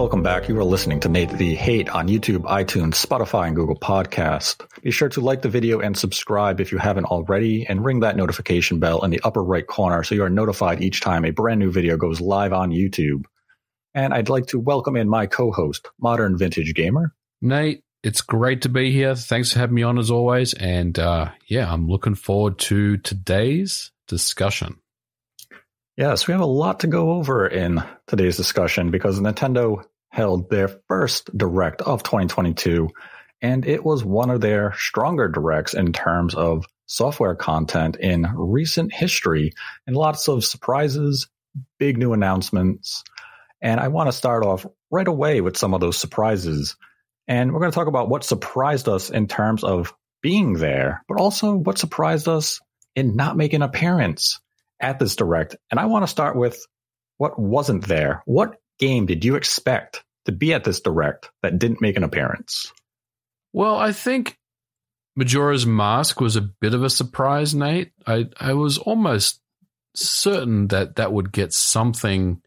Welcome back. You are listening to Nate the Hate on YouTube, iTunes, Spotify, and Google Podcast. Be sure to like the video and subscribe if you haven't already, and ring that notification bell in the upper right corner so you are notified each time a brand new video goes live on YouTube. And I'd like to welcome in my co-host, Modern Vintage Gamer. Nate, it's great to be here. Thanks for having me on as always. And uh, yeah, I'm looking forward to today's discussion. Yes, we have a lot to go over in today's discussion because Nintendo held their first direct of 2022, and it was one of their stronger directs in terms of software content in recent history, and lots of surprises, big new announcements. And I want to start off right away with some of those surprises. And we're going to talk about what surprised us in terms of being there, but also what surprised us in not making an appearance at this direct. And I want to start with what wasn't there. What game did you expect to be at this direct that didn't make an appearance? Well, I think Majora's Mask was a bit of a surprise, Nate. I, I was almost certain that that would get something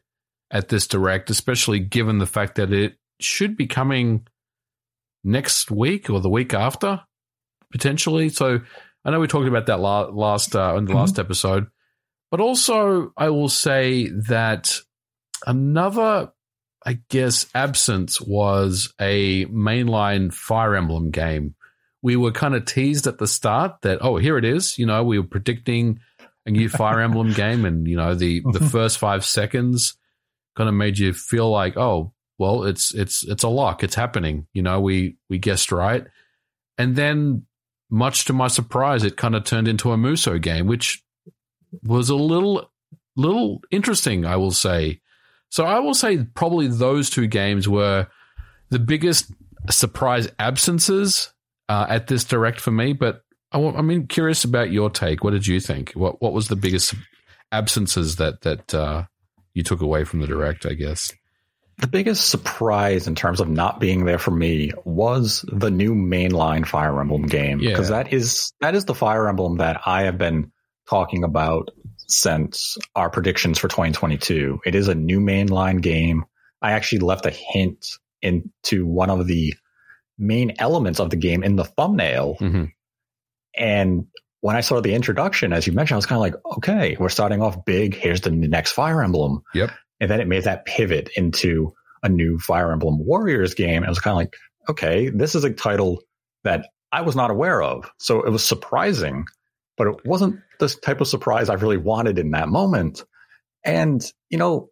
at this direct, especially given the fact that it should be coming next week or the week after, potentially. So I know we talked about that last uh, in the mm-hmm. last episode, but also, I will say that another, I guess, absence was a mainline Fire Emblem game. We were kind of teased at the start that, oh, here it is. You know, we were predicting a new Fire Emblem game, and you know, the the first five seconds kind of made you feel like, oh, well, it's it's it's a lock. It's happening. You know, we we guessed right, and then much to my surprise, it kind of turned into a Muso game, which was a little little interesting, I will say. So I will say probably those two games were the biggest surprise absences uh, at this direct for me. But I, I mean, curious about your take. What did you think? What what was the biggest absences that that uh, you took away from the direct? I guess the biggest surprise in terms of not being there for me was the new mainline Fire Emblem game because yeah. that is that is the Fire Emblem that I have been talking about since our predictions for 2022. It is a new mainline game. I actually left a hint into one of the main elements of the game in the thumbnail. Mm-hmm. And when I saw the introduction, as you mentioned, I was kind of like, okay, we're starting off big. Here's the next Fire Emblem. Yep. And then it made that pivot into a new Fire Emblem Warriors game. I was kind of like, okay, this is a title that I was not aware of. So it was surprising but it wasn't the type of surprise I really wanted in that moment. And, you know,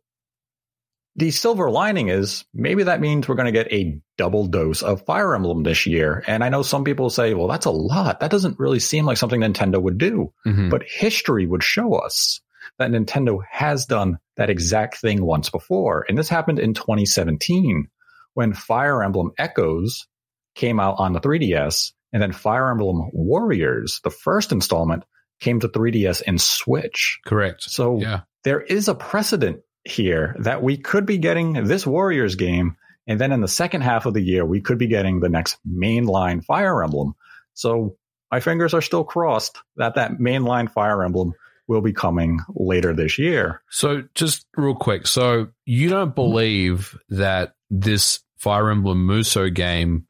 the silver lining is maybe that means we're going to get a double dose of Fire Emblem this year. And I know some people say, well, that's a lot. That doesn't really seem like something Nintendo would do. Mm-hmm. But history would show us that Nintendo has done that exact thing once before. And this happened in 2017 when Fire Emblem Echoes came out on the 3DS and then Fire Emblem Warriors, the first installment, came to 3DS and Switch. Correct. So yeah. there is a precedent here that we could be getting this Warriors game. And then in the second half of the year, we could be getting the next mainline Fire Emblem. So my fingers are still crossed that that mainline Fire Emblem will be coming later this year. So just real quick. So you don't believe that this Fire Emblem Musou game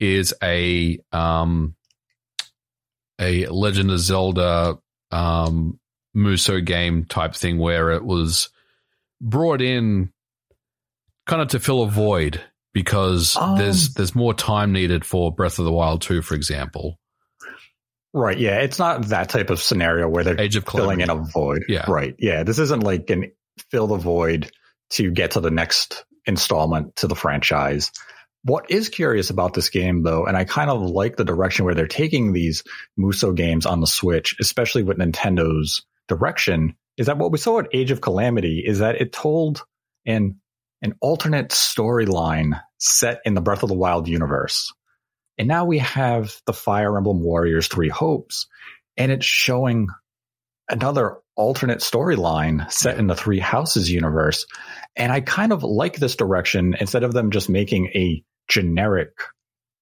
is a um, a Legend of Zelda um, Musou game type thing where it was brought in kind of to fill a void because um, there's there's more time needed for Breath of the Wild 2, for example. Right. Yeah. It's not that type of scenario where they're Age of filling in a void. Yeah. Right. Yeah. This isn't like an fill the void to get to the next installment to the franchise. What is curious about this game, though, and I kind of like the direction where they're taking these Muso games on the Switch, especially with Nintendo's direction, is that what we saw at Age of Calamity is that it told an an alternate storyline set in the Breath of the Wild universe. And now we have the Fire Emblem Warriors Three Hopes, and it's showing another alternate storyline set in the Three Houses universe. And I kind of like this direction instead of them just making a generic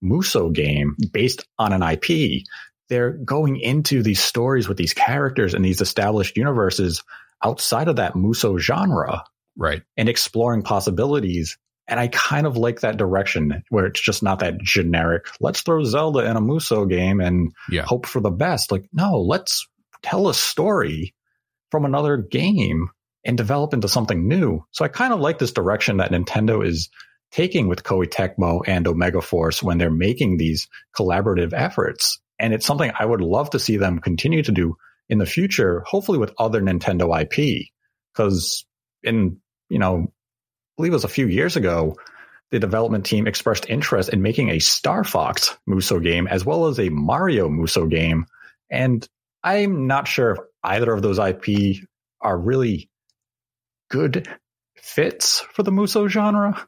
Muso game based on an IP. They're going into these stories with these characters and these established universes outside of that Muso genre. Right. And exploring possibilities And I kind of like that direction where it's just not that generic, let's throw Zelda in a Muso game and Yeah. hope for the best. Like, no, let's tell a story from another game and develop into something new. So I kind of like this direction that Nintendo is taking with Koei Tecmo and Omega Force when they're making these collaborative efforts. And it's something I would love to see them continue to do in the future, hopefully with other Nintendo IP. Because in, you know, I believe it was a few years ago, the development team expressed interest in making a Star Fox Muso game as well as a Mario Muso game. And I'm not sure if either of those IP are really good fits for the Muso genre,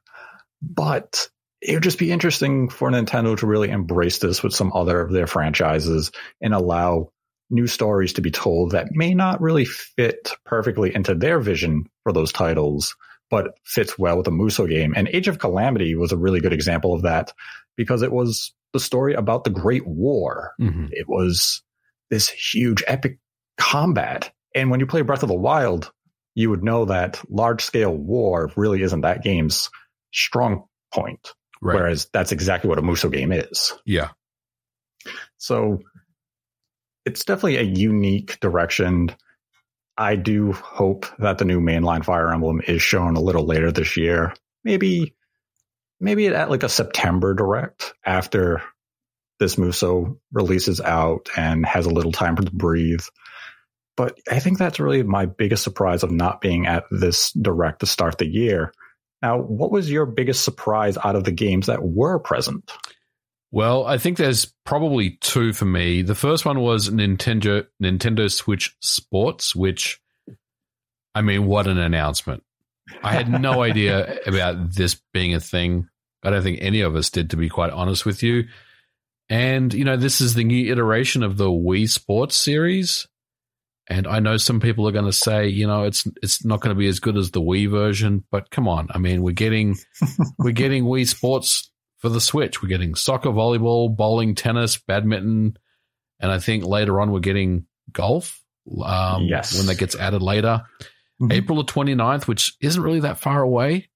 but it would just be interesting for Nintendo to really embrace this with some other of their franchises and allow new stories to be told that may not really fit perfectly into their vision for those titles, but fits well with the Muso game. And Age of Calamity was a really good example of that because it was the story about the Great War. Mhm. It was this huge epic combat. And when you play Breath of the Wild, you would know that large scale war really isn't that game's strong point. Right. Whereas that's exactly what a Musou game is. yeah. So it's definitely a unique direction. I do hope that the new mainline Fire Emblem is shown a little later this year. Maybe, maybe at like a September direct after this Muso releases out and has a little time to breathe. But I think that's really my biggest surprise of not being at this direct to start the year. Now, what was your biggest surprise out of the games that were present? Well, I think there's probably two for me. The first one was Nintendo Nintendo Switch Sports, which I mean, what an announcement. I had no idea about this being a thing. I don't think any of us did, to be quite honest with you. And, you know, this is the new iteration of the Wii Sports series. And I know some people are going to say, you know, it's it's not going to be as good as the Wii version, but come on. I mean, we're getting we're getting Wii Sports for the Switch. We're getting soccer, volleyball, bowling, tennis, badminton, and I think later on we're getting golf. Um, Yes. when that gets added later. Mhm. April the 29th, which isn't really that far away.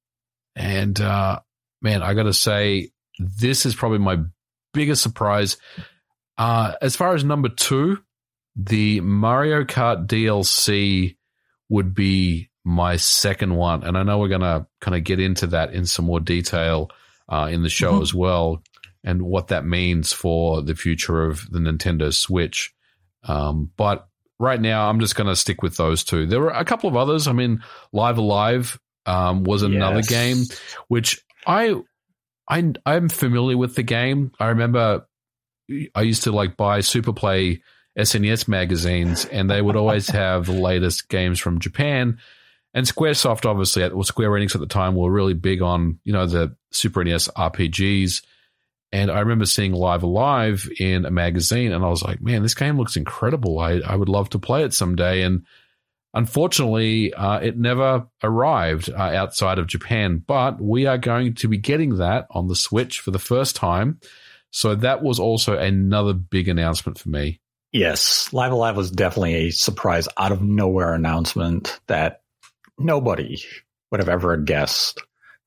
And uh, man, I got to say, this is probably my biggest surprise. Uh, as far as number two, the Mario Kart DLC would be my second one. And I know we're going to kind of get into that in some more detail uh, in the show Mhm. as well and what that means for the future of the Nintendo Switch. Um, but right now, I'm just going to stick with those two. There were a couple of others. I mean, Live Alive um, was another Yes. game which I I I'm familiar with the game. I remember I used to like buy Superplay SNES magazines, and they would always have the latest games from Japan. And SquareSoft, obviously, or Square Enix at the time, were really big on you know the Super NES RPGs. And I remember seeing Live Alive in a magazine, and I was like, "Man, this game looks incredible! I I would love to play it someday." And unfortunately, uh, it never arrived uh, outside of Japan. But we are going to be getting that on the Switch for the first time. So that was also another big announcement for me. Yes, Live Alive was definitely a surprise out of nowhere announcement that nobody would have ever guessed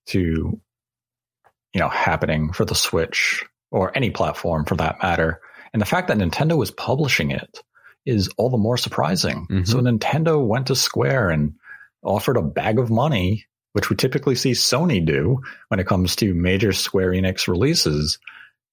to, you know, happening for the Switch or any platform for that matter. And the fact that Nintendo was publishing it is all the more surprising. Mhm. So Nintendo went to Square and offered a bag of money, which we typically see Sony do when it comes to major Square Enix releases.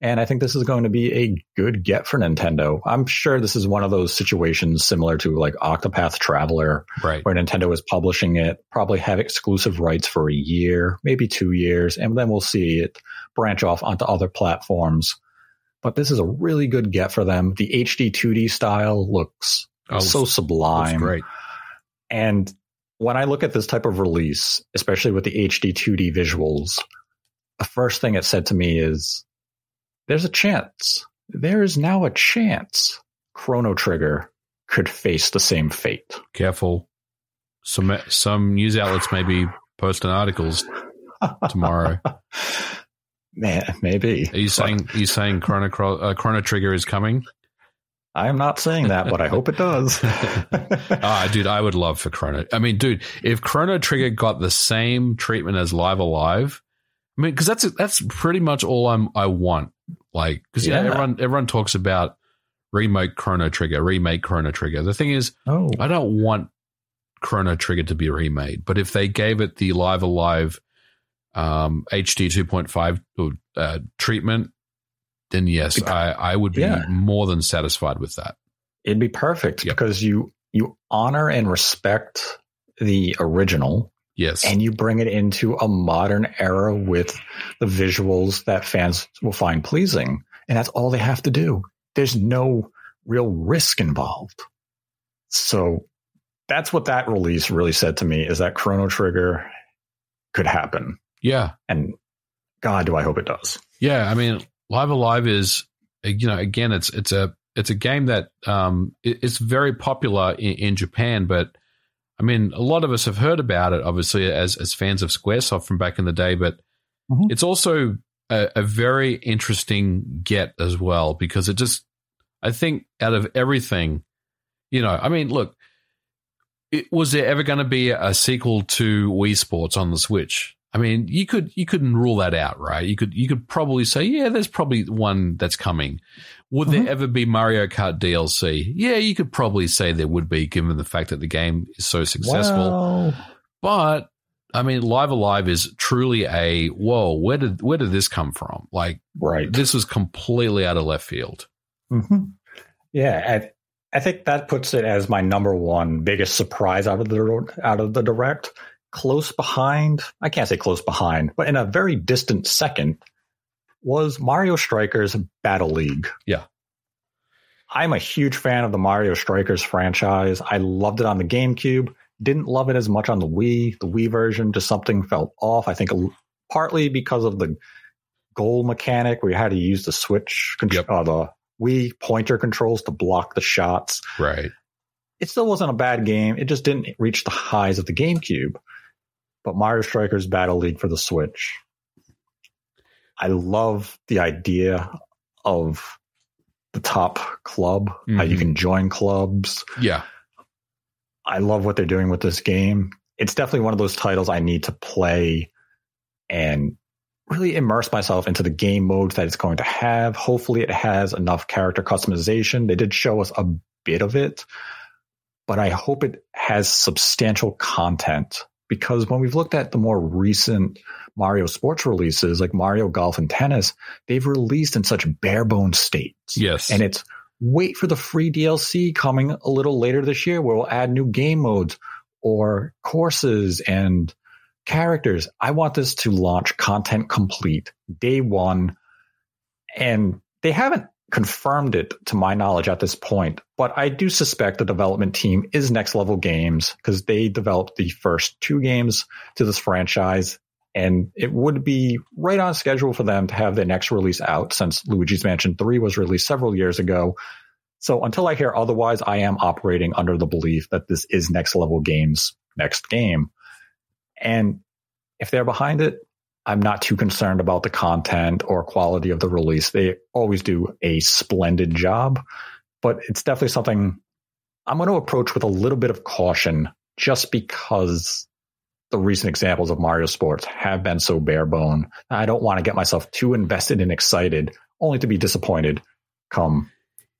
And I think this is going to be a good get for Nintendo. I'm sure this is one of those situations similar to like Octopath Traveler, Right. where Nintendo is publishing it, probably have exclusive rights for a year, maybe two years, and then we'll see it branch off onto other platforms. But this is a really good get for them. The HD 2D style looks Oh, so Looks sublime. great. And when I look at this type of release, especially with the HD 2D visuals, the first thing it said to me is there's a chance. There is now a chance Chrono Trigger could face the same fate. Careful. Some some news outlets may be posting articles. Tomorrow. Man, maybe. Are you saying are you saying Chrono uh, Chrono Trigger is coming? I am not saying that, but I hope it does. Ah, dude, I would love for Chrono. I mean, dude, if Chrono Trigger got the same treatment as Live Alive, I mean, because that's that's pretty much all I'm I want. Like, because yeah. everyone everyone talks about remake Chrono Trigger, remake Chrono Trigger. The thing is, oh. I don't want Chrono Trigger to be remade, but if they gave it the Live Alive Live um, HD 2.5 uh, treatment, then yes, I, I would be yeah. more than satisfied with that. It'd be perfect yep. because you you honor and respect the original. Yes. And you bring it into a modern era with the visuals that fans will find pleasing. And that's all they have to do. There's no real risk involved. So that's what that release really said to me is that Chrono Trigger could happen. Yeah. And God, do I hope it does. Yeah. I mean, Live Alive is, you know, again, it's, it's a, it's a game that um, it's very popular in, in, Japan, but I mean, a lot of us have heard about it, obviously, as as fans of SquareSoft from back in the day. But mm-hmm. it's also a, a, very interesting get as well because it just, I think, out of everything, you know, I mean, look, it, was there ever going to be a sequel to Wii Sports on the Switch? I mean, you could you couldn't rule that out, right? You could you could probably say, yeah, there's probably one that's coming. Would mm-hmm. there ever be Mario Kart DLC? Yeah, you could probably say there would be, given the fact that the game is so successful. Well, but I mean, Live Alive is truly a whoa. Where did where did this come from? Like, right? This was completely out of left field. Mm-hmm. Yeah, I, I think that puts it as my number one biggest surprise out of the out of the direct close behind, I can't say close behind, but in a very distant second, was Mario Strikers Battle League. Yeah. I'm a huge fan of the Mario Strikers franchise. I loved it on the GameCube. Didn't love it as much on the Wii. The Wii version just something felt off. I think partly because of the goal mechanic where you had to use the switch, yep. uh, the Wii pointer controls to block the shots. Right. It still wasn't a bad game. It just didn't reach the highs of the GameCube but Mario Strikers Battle League for the Switch. I love the idea of the top club, mm-hmm. how you can join clubs. Yeah. I love what they're doing with this game. It's definitely one of those titles I need to play and really immerse myself into the game modes that it's going to have. Hopefully, it has enough character customization. They did show us a bit of it, but I hope it has substantial content because when we've looked at the more recent Mario sports releases like Mario Golf and Tennis, they've released in such bare bones states. Yes. And it's wait for the free DLC coming a little later this year where we'll add new game modes or courses and characters. I want this to launch content complete day one. And they haven't confirmed it to my knowledge at this point, but I do suspect the development team is Next Level Games because they developed the first two games to this franchise. And it would be right on schedule for them to have their next release out since Luigi's Mansion 3 was released several years ago. So until I hear otherwise, I am operating under the belief that this is Next Level Games' next game. And if they're behind it, I'm not too concerned about the content or quality of the release. They always do a splendid job, but it's definitely something I'm going to approach with a little bit of caution just because the recent examples of Mario Sports have been so bare bone. I don't want to get myself too invested and excited only to be disappointed come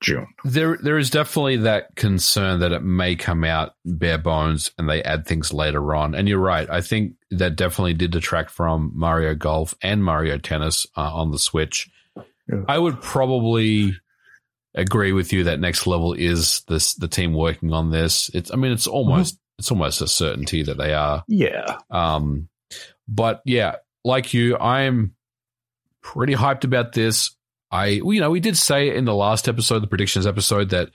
June. There, there is definitely that concern that it may come out bare bones and they add things later on. And you're right. I think that definitely did detract from Mario Golf and Mario Tennis uh, on the Switch. Yeah. I would probably agree with you that next level is this the team working on this. It's, I mean, it's almost. It's almost a certainty that they are. Yeah. Um, but yeah, like you, I'm pretty hyped about this. I, you know, we did say in the last episode, the predictions episode, that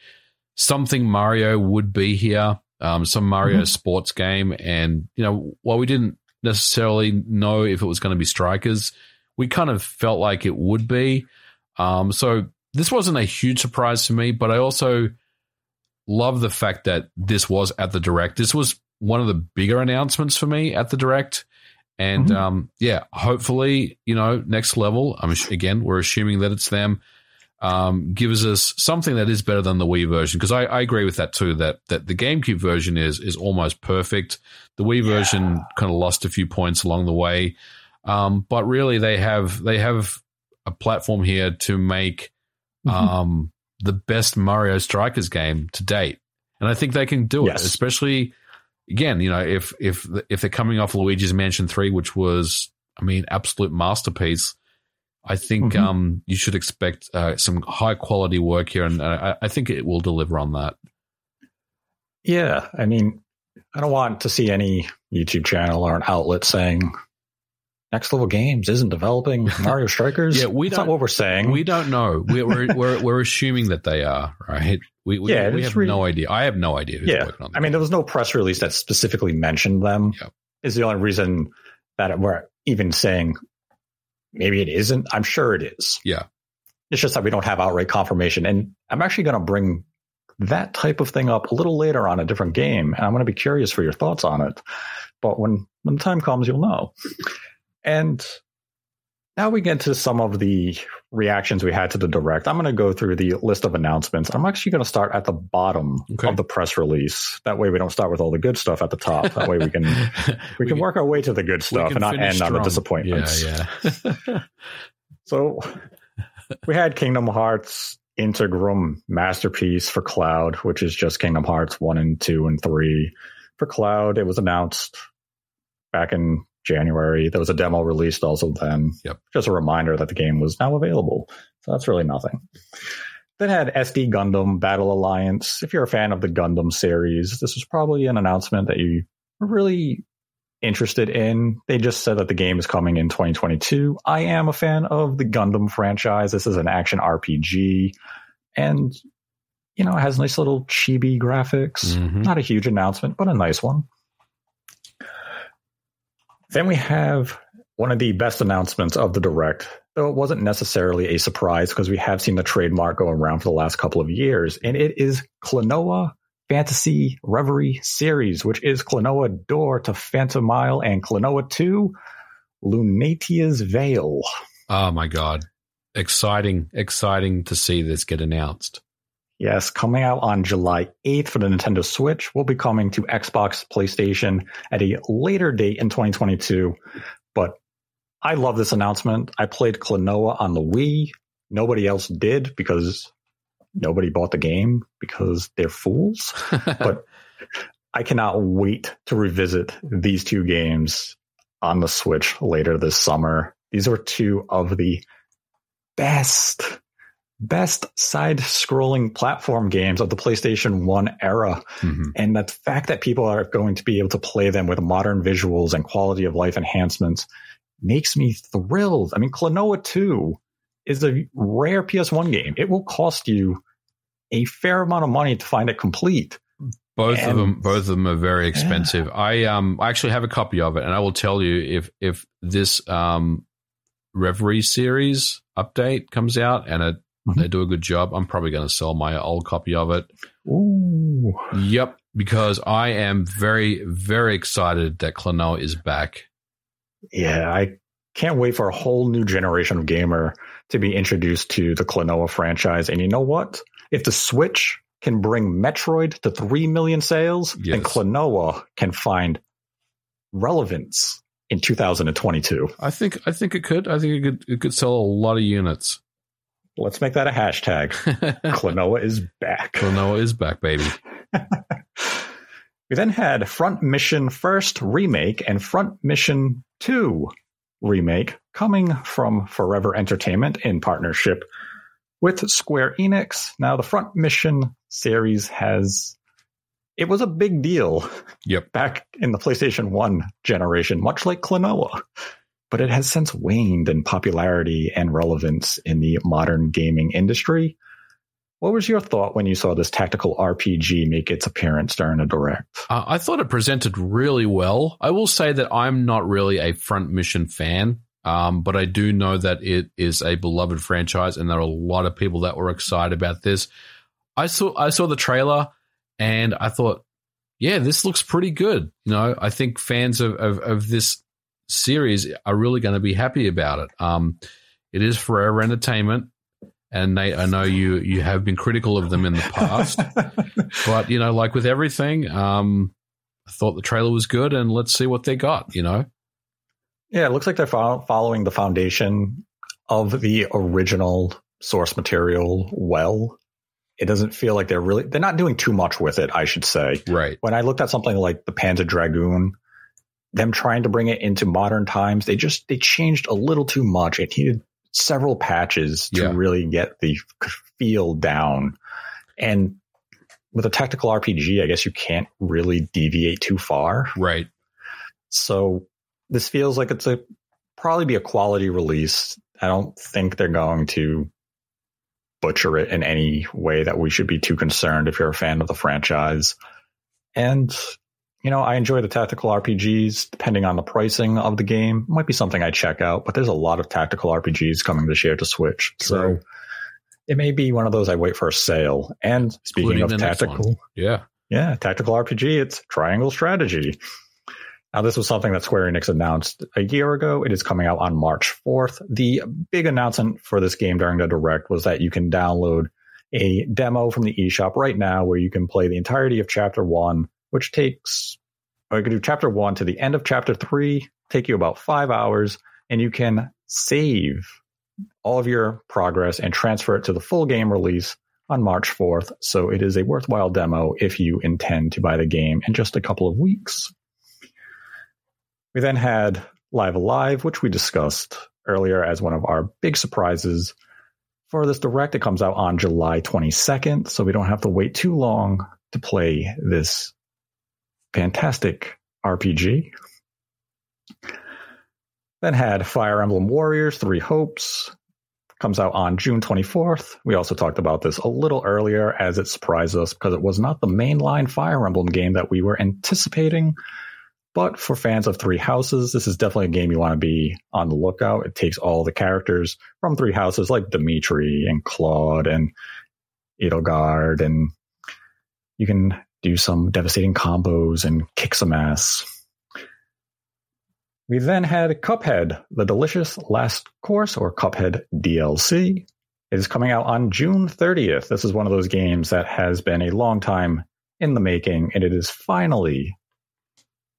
something Mario would be here, um, some Mario mm-hmm. sports game. And, you know, while we didn't necessarily know if it was going to be Strikers, we kind of felt like it would be. Um, so this wasn't a huge surprise to me, but I also love the fact that this was at the direct. This was one of the bigger announcements for me at the direct. And mm-hmm. um, yeah, hopefully, you know, next level. I'm again, we're assuming that it's them. Um, gives us something that is better than the Wii version because I, I, agree with that too. That that the GameCube version is is almost perfect. The Wii yeah. version kind of lost a few points along the way. Um, but really, they have they have a platform here to make Mhm. The best Mario Strikers game to date, and I think they can do Yes. it. Especially again, you know, if if if they're coming off Luigi's Mansion Three, which was, I mean, absolute masterpiece. I think Mhm. um, you should expect uh, some high quality work here, and uh, I I think it will deliver on that. Yeah, I mean, I don't want to see any YouTube channel or an outlet saying Next Level Games isn't developing Mario Strikers. Yeah, we That's don't- what we're saying. We don't know. We're we're we're, we're assuming that they are right. We we, Yeah, we have re- no idea. I have no idea who's Yeah, working on. The I mean, there was no press release that specifically mentioned them. Yep. Is the only reason that we're even saying maybe it isn't. I'm sure it is. Yeah. It's just that we don't have outright confirmation. And I'm actually going to bring that type of thing up a little later on a different game. And I'm going to be curious for your thoughts on it. But when, when the time comes, you'll know. And now we get to some of the reactions we had to the direct. I'm going to go through the list of announcements. I'm actually going to start at the bottom Okay. of the press release. That way we don't start with all the good stuff at the top. That way we can we, can work our way to the good stuff and not end on the disappointments. Yeah, yeah. So we had Kingdom Hearts Integrum Masterpiece for Cloud, which is just Kingdom Hearts 1 and 2 and 3. For Cloud, it was announced back in January. There was a demo released also then. Yep. Just a reminder that the game was now available. So that's really nothing. Then had SD Gundam Battle Alliance. If you're a fan of the Gundam series, this was probably an announcement that you were really interested in. They just said that the game is coming in 2022. I am a fan of the Gundam franchise. This is an action RPG and you know, it has nice little chibi graphics. Mhm. Not a huge announcement, but a nice one. Then we have one of the best announcements of the direct, though it wasn't necessarily a surprise because we have seen the trademark go around for the last couple of years, and it is Klonoa Fantasy Reverie series, which is Klonoa Door to Phantomile and Klonoa 2 Lunatea's Veil. Oh my god! Exciting, exciting to see this get announced. Yes, coming out on July 8th for the Nintendo Switch, will be coming to Xbox, PlayStation at a later date in 2022. But I love this announcement. I played Klonoa on the Wii. Nobody else did because nobody bought the game because they're fools. But I cannot wait to revisit these two games on the Switch later this summer. These are two of the best, best side scrolling platform games of the PlayStation 1 era. Mhm. And the fact that people are going to be able to play them with modern visuals and quality of life enhancements makes me thrilled. I mean, Klonoa 2 is a rare PS1 game. It will cost you a fair amount of money to find it complete. Both of them, both of them are very expensive. I um, I actually have a copy of it, and I will tell you if if this um, Reverie series update comes out and it, Mhm. they do a good job, I'm probably going to sell my old copy of it. Ooh. Yep, because I am very very excited that Klonoa is back. Yeah, I can't wait for a whole new generation of gamer to be introduced to the Klonoa franchise. And you know what? If the Switch can bring Metroid to 3 million sales, then Yes. Klonoa can find relevance in 2022. I think I think it could. I think it could it could sell a lot of units. Let's make that a hashtag. Klonoa is back. Klonoa is back, baby. We then had Front Mission First Remake and Front Mission 2 Remake coming from Forever Entertainment in partnership with Square Enix. Now, the Front Mission series has. It was a big deal Yep. back in the PlayStation 1 generation, much like Klonoa. But it has since waned in popularity and relevance in the modern gaming industry. What was your thought when you saw this tactical RPG make its appearance during a direct? Uh, I thought it presented really well. I will say that I'm not really a front mission fan, um, but I do know that it is a beloved franchise, and there are a lot of people that were excited about this. I saw I saw the trailer, and I thought, yeah, this looks pretty good. You know, I think fans of of, of this series are really going to be happy about it. Um, it is Forever Entertainment, and they I know you you have been critical of them in the past. But you know, like with everything, um, I thought the trailer was good, and let's see what they got. You know, Yeah, it looks like they're following the foundation of the original source material well. It doesn't feel like they're really they're not doing too much with it, I should say. Right. When I looked at something like the Panzer Dragoon, them trying to bring it into modern times, they just they changed a little too much. It needed several patches to Yeah. really get the feel down. And with a tactical RPG, I guess you can't really deviate too far. Right. So this feels like it's a probably be a quality release. I don't think they're going to butcher it in any way that we should be too concerned if you're a fan of the franchise. And you know, I enjoy the tactical RPGs depending on the pricing of the game. Might be something I check out, but there's a lot of tactical RPGs coming this year to Switch. So it may be one of those I wait for a sale. And speaking Including of tactical, Yeah. yeah, tactical RPG. It's triangle strategy. Now, this was something that Square Enix announced a year ago. It is coming out on March 4th. The big announcement for this game during the direct was that you can download a demo from the eShop right now where you can play the entirety of chapter one, which takes, or you can do chapter one to the end of chapter three, take you about five hours, and you can save all of your progress and transfer it to the full game release on March 4th. So it is a worthwhile demo if you intend to buy the game in just a couple of weeks. We then had Live Alive, which we discussed earlier as one of our big surprises. For this direct, it comes out on July 22nd, so we don't have to wait too long to play this fantastic RPG. Then had Fire Emblem Warriors Three Hopes, comes out on June 24th. We also talked about this a little earlier as it surprised us because it was not the mainline Fire Emblem game that we were anticipating. But for fans of Three Houses, this is definitely a game you want to be on the lookout. It takes all the characters from Three Houses like Dimitri and Claude and Edelgard, and you can do some devastating combos and kick some ass. We then had Cuphead, the delicious last course, or Cuphead DLC. It is coming out on June 30th. This is one of those games that has been a long time in the making, and it is finally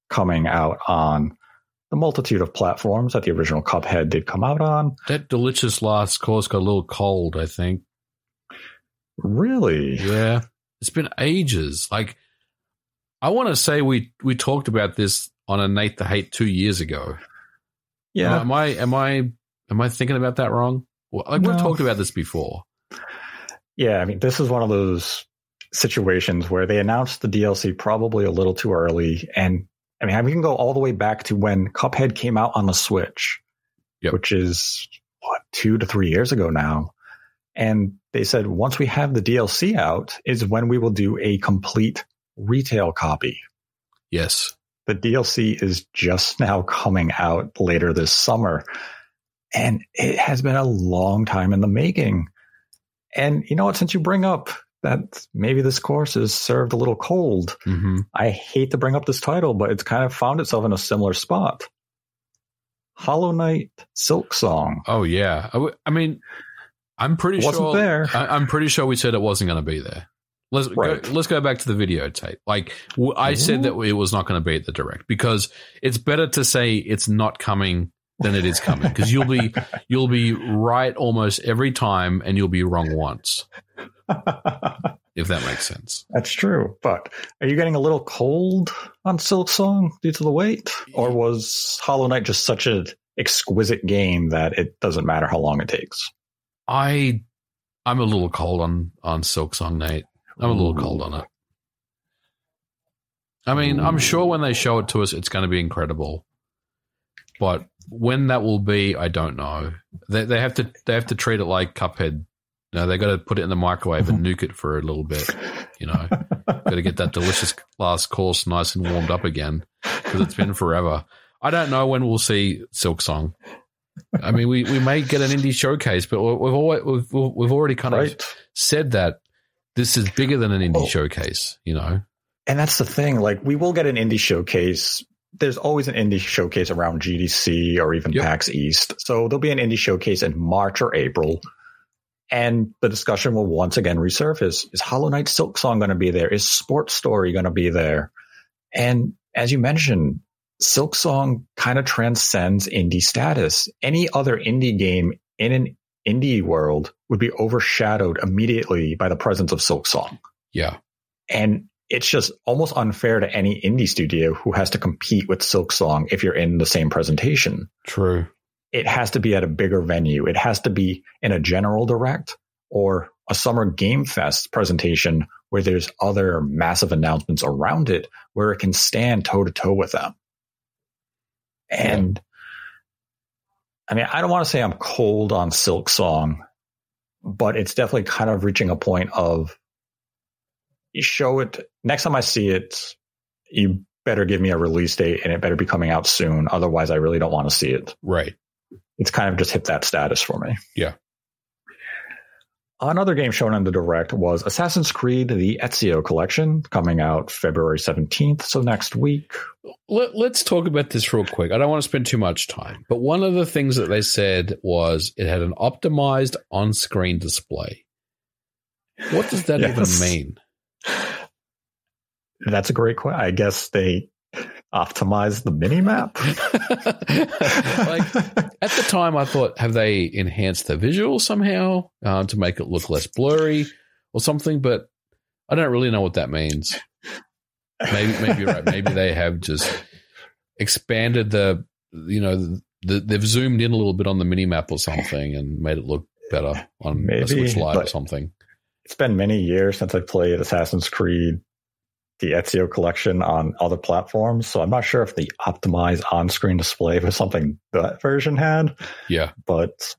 coming out on the multitude of platforms that the original Cuphead did come out on. That delicious last course got a little cold, I think. Really? Yeah. It's been ages. Like I want to say we we talked about this on a Nate the Hate two years ago. Yeah. Am I am I am I thinking about that wrong? Well, like No. we've talked about this before. Yeah, I mean, this is one of those situations where they announced the DLC probably a little too early. And I mean, we can go all the way back to when Cuphead came out on the Switch, Yep. which is what, two to three years ago now. And they said once we have the DLC out is when we will do a complete retail copy. Yes. The DLC is just now coming out later this summer. And it has been a long time in the making. And you know what? Since you bring up that maybe this course is served a little cold, hmm I hate to bring up this title, but it's kind of found itself in a similar spot. Hollow Knight Silksong Oh yeah. I, w- I mean, I'm pretty wasn't sure. there. I, I'm pretty sure we said it wasn't going to be there. Let's Right. go, let's go back to the videotape. Like w- I said that it was not going to be at the direct because it's better to say it's not coming than it is coming because you'll be you'll be right almost every time and you'll be wrong once if that makes sense. That's true. But are you getting a little cold on Silksong due to the wait? Or was Hollow Knight just such an exquisite game that it doesn't matter how long it takes? I I'm a little cold on on Silksong Nate. I'm a little cold on it. I mean, I'm sure when they show it to us, it's going to be incredible. But when that will be, I don't know. They they have to they have to treat it like Cuphead. You know, they got to put it in the microwave and nuke it for a little bit. You know, got to get that delicious last course nice and warmed up again because it's been forever. I don't know when we'll see Silksong. I mean, we, we may get an indie showcase, but we've always, we've we've already kind of said that this is bigger than an indie Oh. showcase. You know, And that's the thing. Like, we will get an indie showcase. There's always an indie showcase around GDC or even Yep. PAX East. So there'll be an indie showcase in March or April. And the discussion will once again resurface. Is Hollow Knight Silksong going to be there? Is Sports Story going to be there? And as you mentioned, Silksong kind of transcends indie status. Any other indie game in an indie world would be overshadowed immediately by the presence of Silksong. Yeah. And it's just almost unfair to any indie studio who has to compete with Silksong if you're in the same presentation. True. It has to be at a bigger venue. It has to be in a general direct or a summer game fest presentation where there's other massive announcements around it where it can stand toe to toe with them. And. I mean, I don't want to say I'm cold on Silksong, but it's definitely kind of reaching a point of show it next time I see it, you better give me a release date and it better be coming out soon. Otherwise, I really don't want to see it. Right. It's kind of just hit that status for me. Yeah. Another game shown in the direct was Assassin's Creed: The Ezio Collection, coming out February seventeenth, so next week. Let, us talk about this real quick. I don't want to spend too much time, but one of the things that they said was it had an optimized on-screen display. What does that yes. even mean? That's a great question. I guess they optimize the mini map. like at the time, I thought, have they enhanced the visual somehow uh, to make it look less blurry or something? But I don't really know what that means. Maybe, maybe you're right. Maybe they have just expanded the, you know, the, they've zoomed in a little bit on the mini map or something and made it look better on maybe, a Switch Lite or something. It's been many years since I played Assassin's Creed the Ezio collection on other platforms. So I'm not sure if the optimized on screen display was something that version had. Yeah. But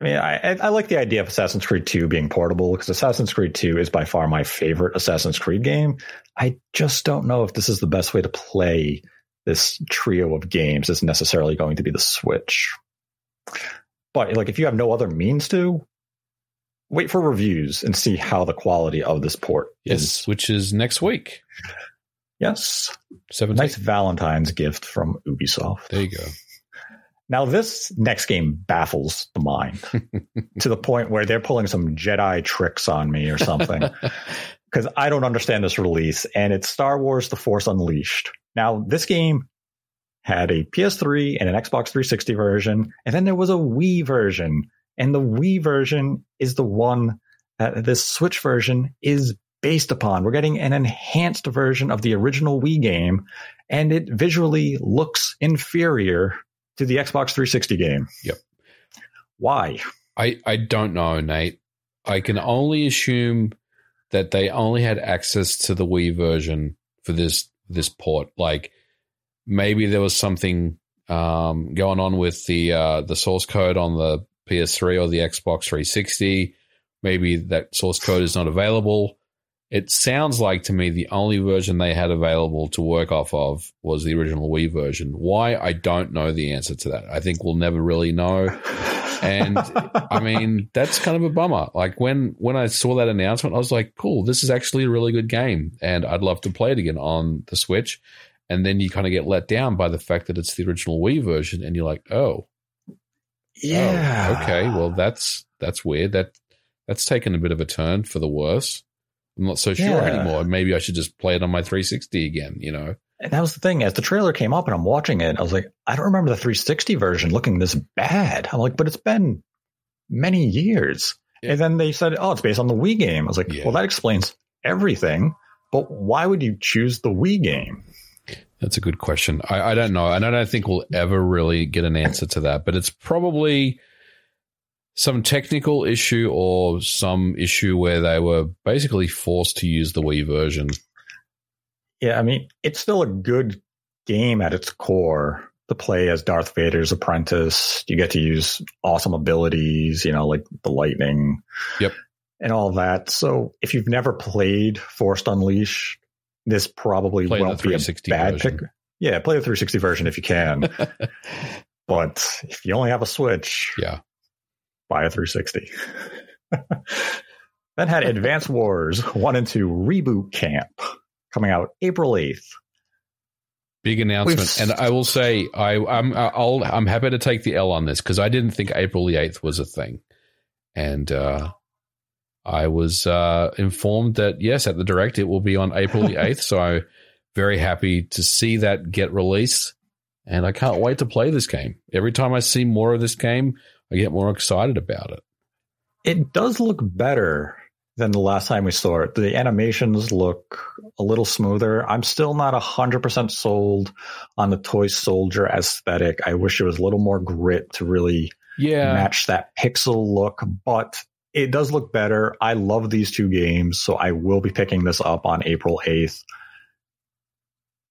I mean, I, I like the idea of Assassin's Creed 2 being portable because Assassin's Creed 2 is by far my favorite Assassin's Creed game. I just don't know if this is the best way to play this trio of games is necessarily going to be the Switch. But like if you have no other means to, wait for reviews and see how the quality of this port yes, is. which is next week. Yes. 17th. Nice Valentine's gift from Ubisoft. There you go. Now, this next game baffles the mind to the point where they're pulling some Jedi tricks on me or something. Because I don't understand this release, and it's Star Wars The Force Unleashed. Now, this game had a PS3 and an Xbox 360 version, and then there was a Wii version and the Wii version is the one that this Switch version is based upon. We're getting an enhanced version of the original Wii game, and it visually looks inferior to the Xbox 360 game. Yep. Why? I, I don't know, Nate. I can only assume that they only had access to the Wii version for this this port. Like maybe there was something um, going on with the uh, the source code on the PS3 or the Xbox 360. Maybe that source code is not available. It sounds like to me the only version they had available to work off of was the original Wii version. Why? I don't know the answer to that. I think we'll never really know. And I mean, that's kind of a bummer. Like when when I saw that announcement, I was like, cool, this is actually a really good game and I'd love to play it again on the Switch. And then you kind of get let down by the fact that it's the original Wii version and you're like, "Oh, Oh, yeah. Oh, okay. Well, that's that's weird. That that's taken a bit of a turn for the worse. I'm not so sure yeah. anymore. Maybe I should just play it on my 360 again. You know. And that was the thing. As the trailer came up and I'm watching it, I was like, I don't remember the 360 version looking this bad. I'm like, but it's been many years. Yeah. And then they said, oh, it's based on the Wii game. I was like, yeah. well, that explains everything. But why would you choose the Wii game? That's a good question. I, I don't know. And I don't think we'll ever really get an answer to that, but it's probably some technical issue or some issue where they were basically forced to use the Wii version. Yeah, I mean, it's still a good game at its core to play as Darth Vader's apprentice. You get to use awesome abilities, you know, like the lightning. Yep. And all that. So if you've never played Forced Unleashed, this probably play won't be a bad version. pick. Yeah, play the 360 version if you can. but if you only have a Switch, yeah, buy a 360. then had Advance Wars 1 and 2 Reboot Camp coming out April 8th. Big announcement, We've, and I will say I, I'm I'll, I'm happy to take the L on this because I didn't think April the eighth was a thing, and uh, I was uh, informed that yes, at the direct it will be on April the eighth. so I'm very happy to see that get released. And I can't wait to play this game. Every time I see more of this game, I get more excited about it. It does look better than the last time we saw it. The animations look a little smoother. I'm still not 100% sold on the toy soldier aesthetic. I wish there was a little more grit to really Yeah. match that pixel look, but it does look better. I love these two games, so I will be picking this up on April 8th.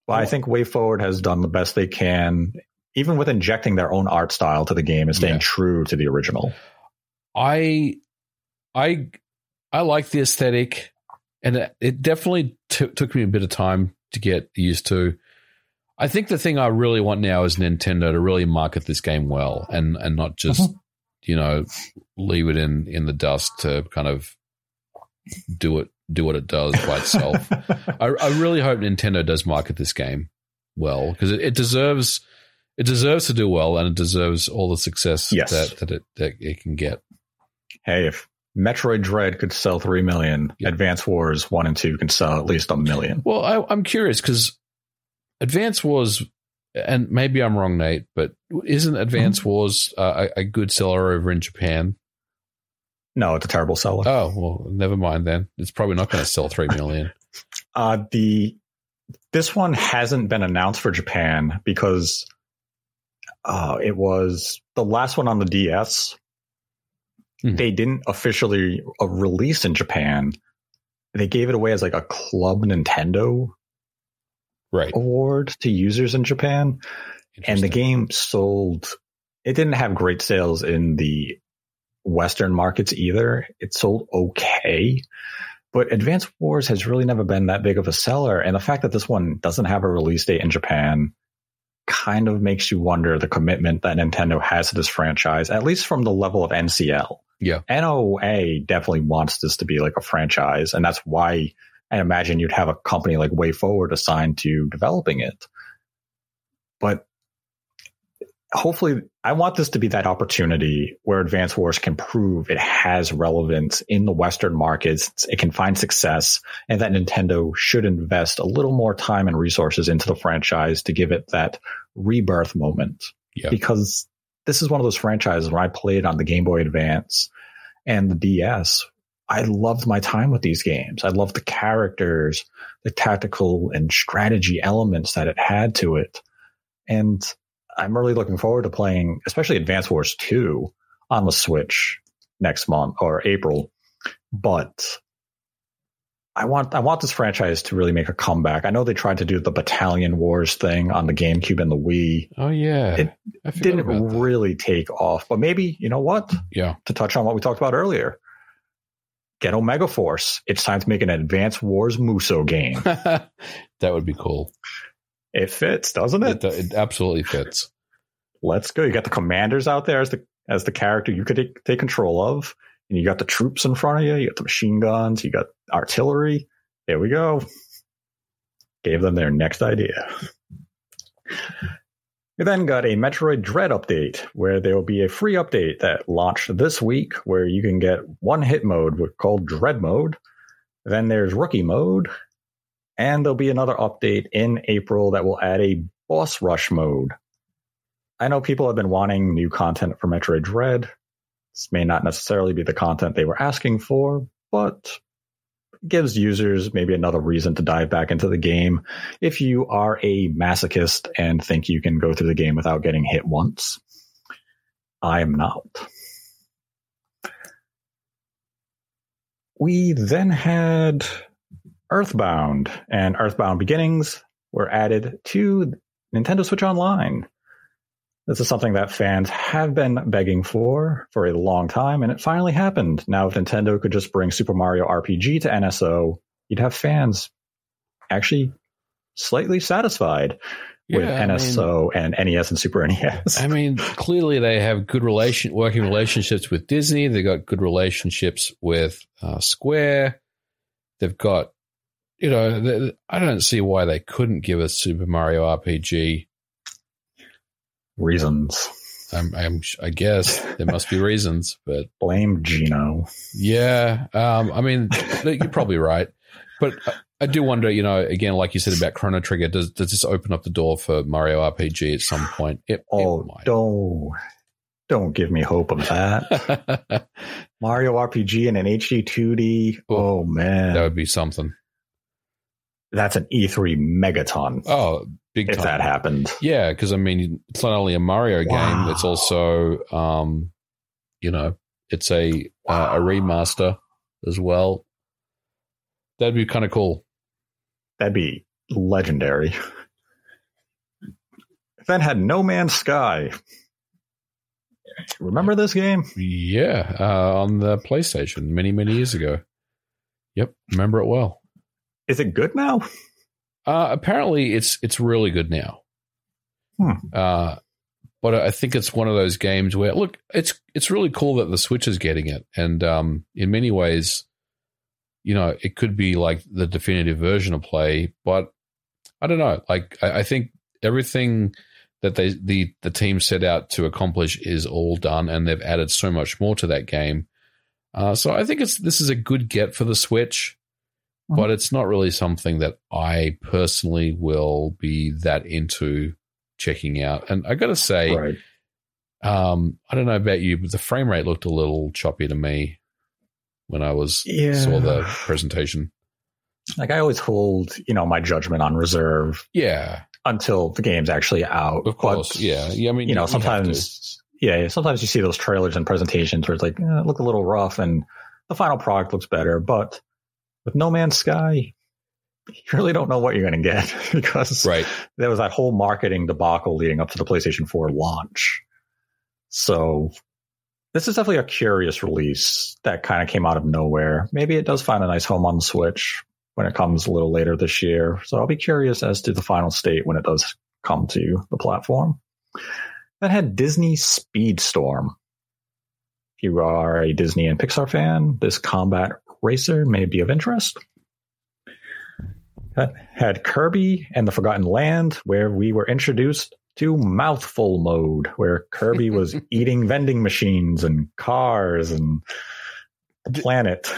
But I think WayForward has done the best they can, even with injecting their own art style to the game and staying Yeah. true to the original. I, I, I like the aesthetic, and it, it definitely t- took me a bit of time to get used to. I think the thing I really want now is Nintendo to really market this game well, and and not just mm-hmm. You know leave it in in the dust to kind of do it do what it does by itself. I, I really hope Nintendo does market this game well because it, it deserves it deserves to do well and it deserves all the success Yes. that that it that it can get. hey, if Metroid Dread could sell 3 million, Yeah. Advance Wars 1 and 2 can sell at least a million. Well, I, I'm curious because Advance Wars, and maybe I'm wrong, Nate, but isn't Advance Wars uh, a, a good seller over in Japan? No, it's a terrible seller. Oh well, never mind then. It's probably not going to sell three million. Uh, the this one hasn't been announced for Japan because uh, it was the last one on the DS. Mhm. They didn't officially uh, release in Japan. They gave it away as like a Club Nintendo Right. award to users in Japan, and the game sold. It didn't have great sales in the Western markets either. It sold okay, but Advance Wars has really never been that big of a seller. And the fact that this one doesn't have a release date in Japan kind of makes you wonder the commitment that Nintendo has to this franchise, at least from the level of NCL. Yeah. NOA definitely wants this to be like a franchise, and that's why I imagine you'd have a company like WayForward assigned to developing it. But hopefully, I want this to be that opportunity where Advance Wars can prove it has relevance in the Western markets, it can find success, and that Nintendo should invest a little more time and resources into the franchise to give it that rebirth moment. Yeah. Because this is one of those franchises where I played on the Game Boy Advance and the DS. I loved my time with these games. I loved the characters, the tactical and strategy elements that it had to it. And I'm really looking forward to playing, especially Advance Wars 2 on the Switch next month or April. But I want I want this franchise to really make a comeback. I know they tried to do the Battalion Wars thing on the GameCube and the Wii. Oh yeah, It Didn't really take off, but maybe you know what? Yeah. To touch on what we talked about earlier, get Omega Force. It's time to make an Advance Wars Musou game. that would be cool. it fits, doesn't It, it? it absolutely fits. Let's go. You got the commanders out there as the as the character you could take, take control of, and you got the troops in front of you. You got the machine guns. You got artillery. There we go. Gave them their next idea. We then got a Metroid Dread update where there will be a free update that launched this week where you can get one hit mode called Dread mode. Then there's Rookie mode. And there'll be another update in April that will add a boss rush mode. I know people have been wanting new content for Metroid Dread. This may not necessarily be the content they were asking for, but gives users maybe another reason to dive back into the game if you are a masochist and think you can go through the game without getting hit once. I am not. We then had Earthbound and Earthbound Beginnings were added to Nintendo Switch Online. This is something that fans have been begging for for a long time, and it finally happened. Now, if Nintendo could just bring Super Mario RPG to NSO, you'd have fans actually slightly satisfied with Yeah, I mean- NSO and NES and Super NES. I mean, clearly they have good relation working relationships with Disney. They've got good relationships with uh, Square. They've got, you know, th- I don't see why they couldn't give us Super Mario RPG. Reasons. I'm, I'm, I guess there must be reasons, but Blame Geno. yeah, um, I mean, you're probably right. But uh, I do wonder, you know, again, like you said about Chrono Trigger, does does this open up the door for Mario RPG at some point? It, oh, it don't don't give me hope of that. Mario RPG and an HD 2D. Oh, man, that would be something. That's an E3 megaton. Oh, big if time. that happened. Yeah, because I mean, it's not only a Mario Wow. game; it's also, um, you know, it's a uh, a remaster as well. That'd be kind of cool. That'd be legendary. Then had No Man's Sky. Remember this game? Yeah, uh, on the PlayStation many many years ago. Yep, remember it well. Is it good now? Uh, apparently, it's it's really good now. Hmm. Uh, but I think it's one of those games where look, it's it's really cool that the Switch is getting it, and um, in many ways, you know, it could be like the definitive version of play. But I don't know. Like I, I think everything that they the the team set out to accomplish is all done, and they've added so much more to that game. Uh, so I think it's this is a good get for the Switch but it's not really something that I personally will be that into checking out. And I got to say, Right. um, I don't know about you, but the frame rate looked a little choppy to me when I was Yeah. saw the presentation. Like I always hold, you know, my judgment on reserve Yeah, until the game's actually out. of course. But, yeah, yeah. I mean, you know, to. sometimes, yeah, sometimes you see those trailers and presentations where it's like, eh, it look a little rough and the final product looks better. But with No Man's Sky, you really don't know what you're going to get because right. there was that whole marketing debacle leading up to the PlayStation 4 launch. So this is definitely a curious release that kind of came out of nowhere. Maybe it does find a nice home on the Switch when it comes a little later this year. So I'll be curious as to the final state when it does come to the platform. That had Disney Speedstorm. If you are a Disney and Pixar fan, this combat racer may be of interest. That had Kirby and the Forgotten Land, where we were introduced to mouthful mode, where Kirby was eating vending machines and cars and the planet.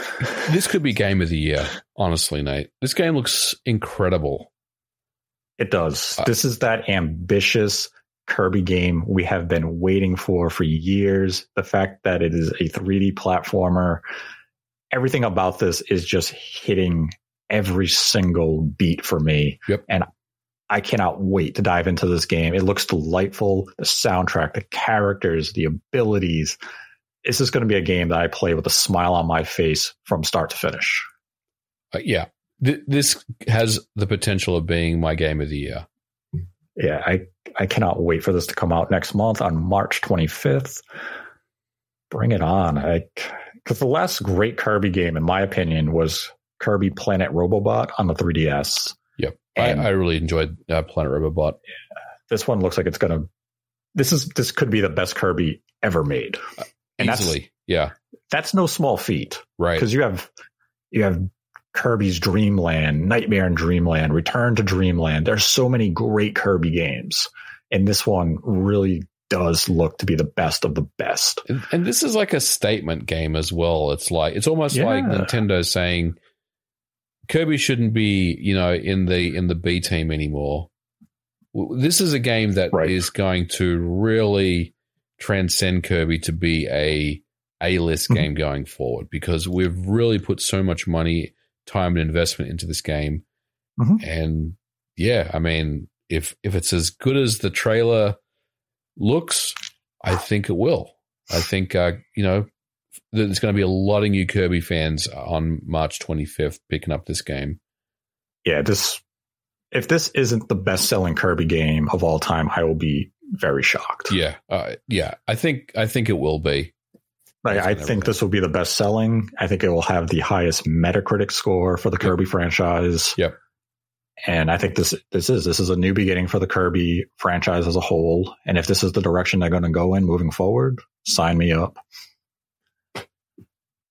This could be game of the year, honestly, Nate. This game looks incredible. It does. Uh, this is that ambitious Kirby game we have been waiting for for years. The fact that it is a 3D platformer, everything about this is just hitting every single beat for me. Yep. And I cannot wait to dive into this game. It looks delightful. The soundtrack, the characters, the abilities. This is going to be a game that I play with a smile on my face from start to finish. Uh, yeah, Th- this has the potential of being my game of the year. yeah, I I cannot wait for this to come out next month on March 25th. Bring it on. I because the last great Kirby game, in my opinion, was Kirby Planet Robobot on the 3DS. Yep, I, I really enjoyed uh, Planet Robobot. This one looks like it's gonna. This is this could be the best Kirby ever made, and that's Easily, yeah, that's no small feat right. because you have you have Kirby's Dreamland, Nightmare in Dreamland, Return to Dreamland. There's so many great Kirby games, and this one really does look to be the best of the best. And, and this is like a statement game as well. It's like it's almost Yeah. like Nintendo saying Kirby shouldn't be, you know, in the in the B team anymore. This is a game that is Right. going to really transcend Kirby to be a A list Mhm. game going forward because we've really put so much money, time, and investment into this game. Mhm. And yeah, I mean, if if it's as good as the trailer looks, I think it will. I think uh, you know there's going to be a lot of new Kirby fans on March 25th picking up this game. Yeah, this if this isn't the best selling Kirby game of all time, I will be very shocked. Yeah, uh, yeah. I think I think it will be. Like, I think everything. this will be the best selling. I think it will have the highest Metacritic score for the Yep. Kirby franchise. Yep. And I think this this is this is a new beginning for the Kirby franchise as a whole. And if this is the direction they're going to go in moving forward, sign me up.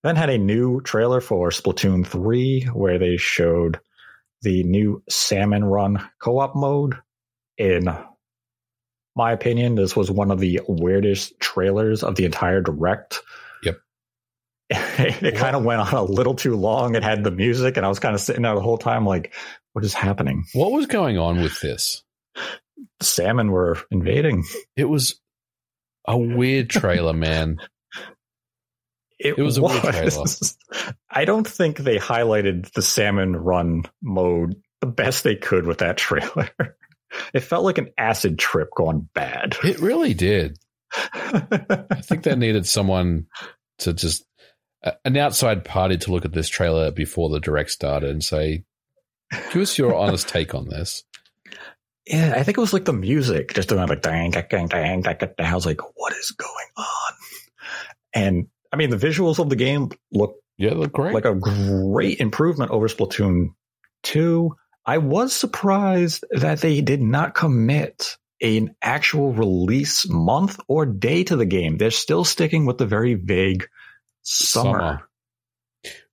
Then had a new trailer for Splatoon 3 where they showed the new Salmon Run co-op mode. In my opinion, this was one of the weirdest trailers of the entire direct. Yep. it kind of went on a little too long. It had the music, and I was kind of sitting there the whole time, like, what is happening? What was going on with this? The salmon were invading. It was a weird trailer, man. It, It was a weird was. I don't think they highlighted the salmon run mode the best they could with that trailer. It felt like an acid trip gone bad. It really did. I think they needed someone to just an outside party to look at this trailer before the direct started and say, "Give us your honest take on this." Yeah, I think it was like the music just doing like dang, dang, dang, dang. I was like, what is going on? And I mean, the visuals of the game look Yeah, look great. like a great improvement over Splatoon 2. I was surprised that they did not commit an actual release month or day to the game. They're still sticking with the very vague summer.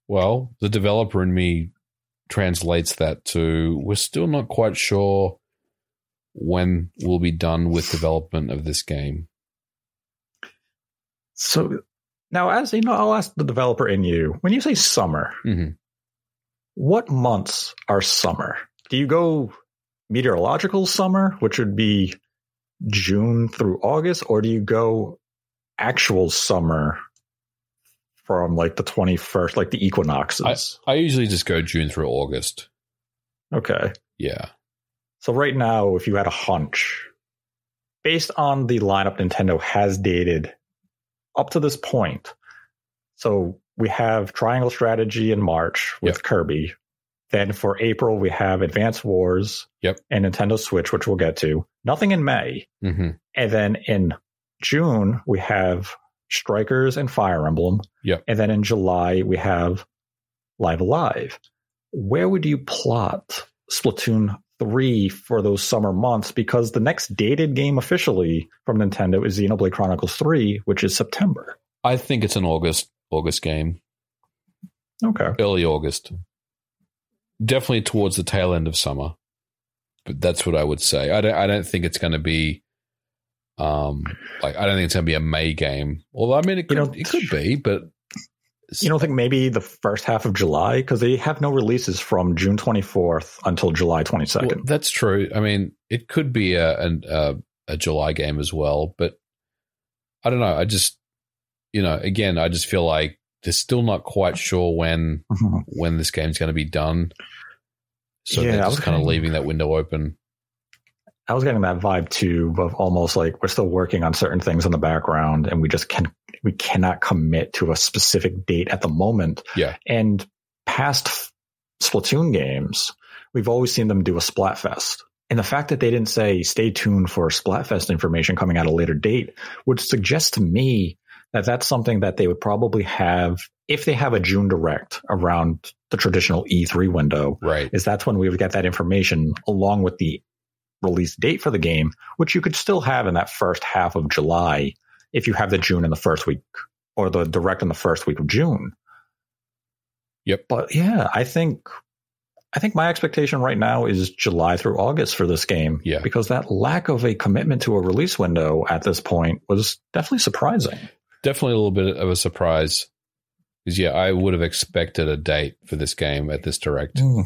Well, the developer in me translates that to we're still not quite sure when we'll be done with development of this game. So now, as you know, I'll ask the developer in you when you say summer, hmm what months are summer? Do you go meteorological summer, which would be June through August, or do you go actual summer from like the 21st, like the equinoxes? I usually just go June through August. okay. Yeah. So right now, if you had a hunch, based on the lineup Nintendo has dated up to this point, so we have Triangle Strategy in March with Yep. Kirby. Then for April, we have Advance Wars Yep. and Nintendo Switch, which we'll get to. Nothing in May. hmm And then in June, we have Strikers and Fire Emblem. Yep. And then in July, we have Live Alive. Where would you plot Splatoon 3 for those summer months? Because the next dated game officially from Nintendo is Xenoblade Chronicles 3, which is September. I think it's an August August game, Okay. early August. Definitely towards the tail end of summer. But that's what I would say. I don't I don't think it's going to be um like I don't think it's going to be a May game. Although I mean it You could know- it could be, but You don't think maybe the first half of July? Because they have no releases from June 24th until July 22nd. Well, that's true. I mean, it could be a, a a July game as well, but I don't know. I just, you know, again, I just feel like they're still not quite sure when Mhm. when this game's going to be done. So Yeah, they're just kind of leaving that window open. I was getting that vibe too of almost like we're still working on certain things in the background and we just can we cannot commit to a specific date at the moment. Yeah. And past Splatoon games, we've always seen them do a Splatfest. And the fact that they didn't say stay tuned for Splatfest information coming at a later date would suggest to me that that's something that they would probably have if they have a June direct around the traditional E3 window Right. is that's when we would get that information along with the release date for the game, which you could still have in that first half of July if you have the June in the first week or the direct in the first week of June. Yep. But yeah, I think I think my expectation right now is July through August for this game. Yeah. Because that lack of a commitment to a release window at this point was definitely surprising. Definitely a little bit of a surprise. Because, yeah, I would have expected a date for this game at this direct. Hmm.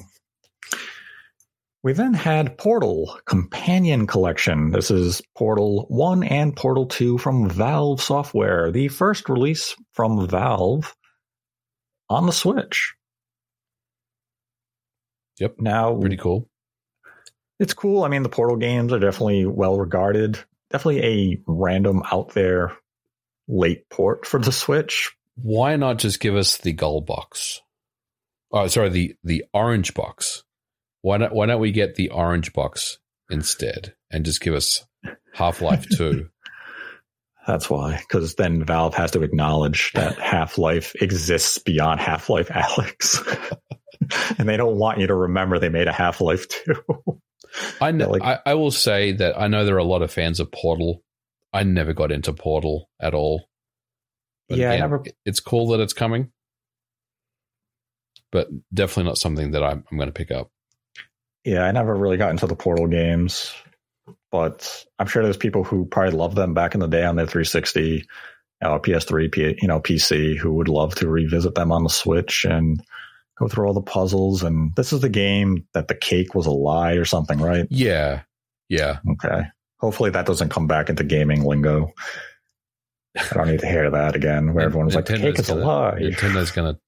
We then had Portal Companion Collection. This is Portal 1 and Portal 2 from Valve Software, the first release from Valve on the Switch. Yep. Now, Pretty cool. it's cool. I mean, the Portal games are definitely well regarded. Definitely a random out there late port for the Switch. Why not just give us the gold box? Oh, sorry, the the orange box. Why not? Why don't we get the orange box instead and just give us Half Life Two? That's why, because then Valve has to acknowledge that Half Life exists beyond Half Life Alyx. and they don't want you to remember they made a Half Life 2. I, know, like- I I will say that I know there are a lot of fans of Portal. I never got into Portal at all. But Yeah, again, never- it's cool that it's coming, but definitely not something that I'm, I'm going to pick up. Yeah, I never really got into the Portal games, but I'm sure there's people who probably loved them back in the day on their 360. uh, PS3, P, you know, PC who would love to revisit them on the Switch and go through all the puzzles. And this is the game that the cake was a lie or something, right? Yeah. Yeah. Okay. Hopefully that doesn't come back into gaming lingo. I don't need to hear that again, where everyone's like, the cake is a gonna, lie. Nintendo's going to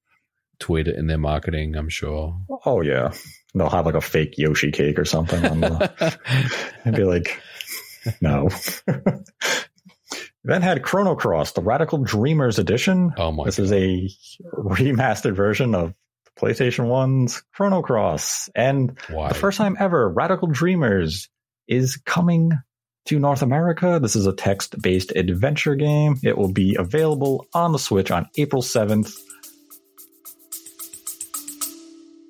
tweet it in their marketing, I'm sure. Oh, yeah. They'll have like a fake Yoshi cake or something on the, and be like, no. then had Chrono Cross, the Radical Dreamers edition. Oh my! This God. is a remastered version of PlayStation 1's Chrono Cross, and Why? the first time ever, Radical Dreamers is coming to North America. This is a text-based adventure game. It will be available on the Switch on April 7th.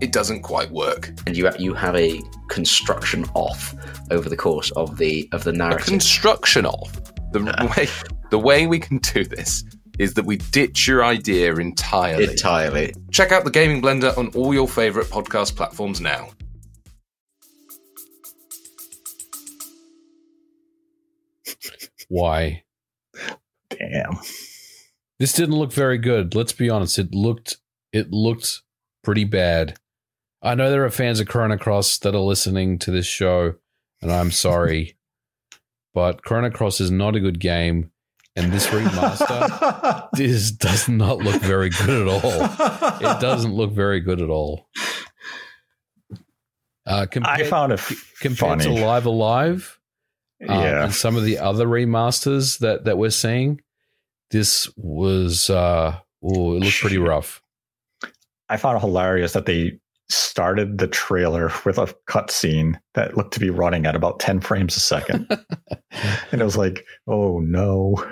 it doesn't quite work. And you you have a construction off over the course of the of the A narrative. construction off. the way the way we can do this is that we ditch your idea entirely. Entirely. Check out the Gaming Blender on all your favorite podcast platforms now. Why? Damn. This didn't look very good. Let's be honest. It looked it looked pretty bad. I know there are fans of Chrono Cross that are listening to this show, and I'm sorry, but Chrono Cross is not a good game, and this remaster this does not look very good at all. It doesn't look very good at all. Uh, compared, I found it compared funny. to Live Alive, um, yeah. and some of the other remasters that that we're seeing, this was uh, oh, it looked pretty rough. I found it hilarious that they started the trailer with a cutscene that looked to be running at about 10 frames a second. and it was like, oh no.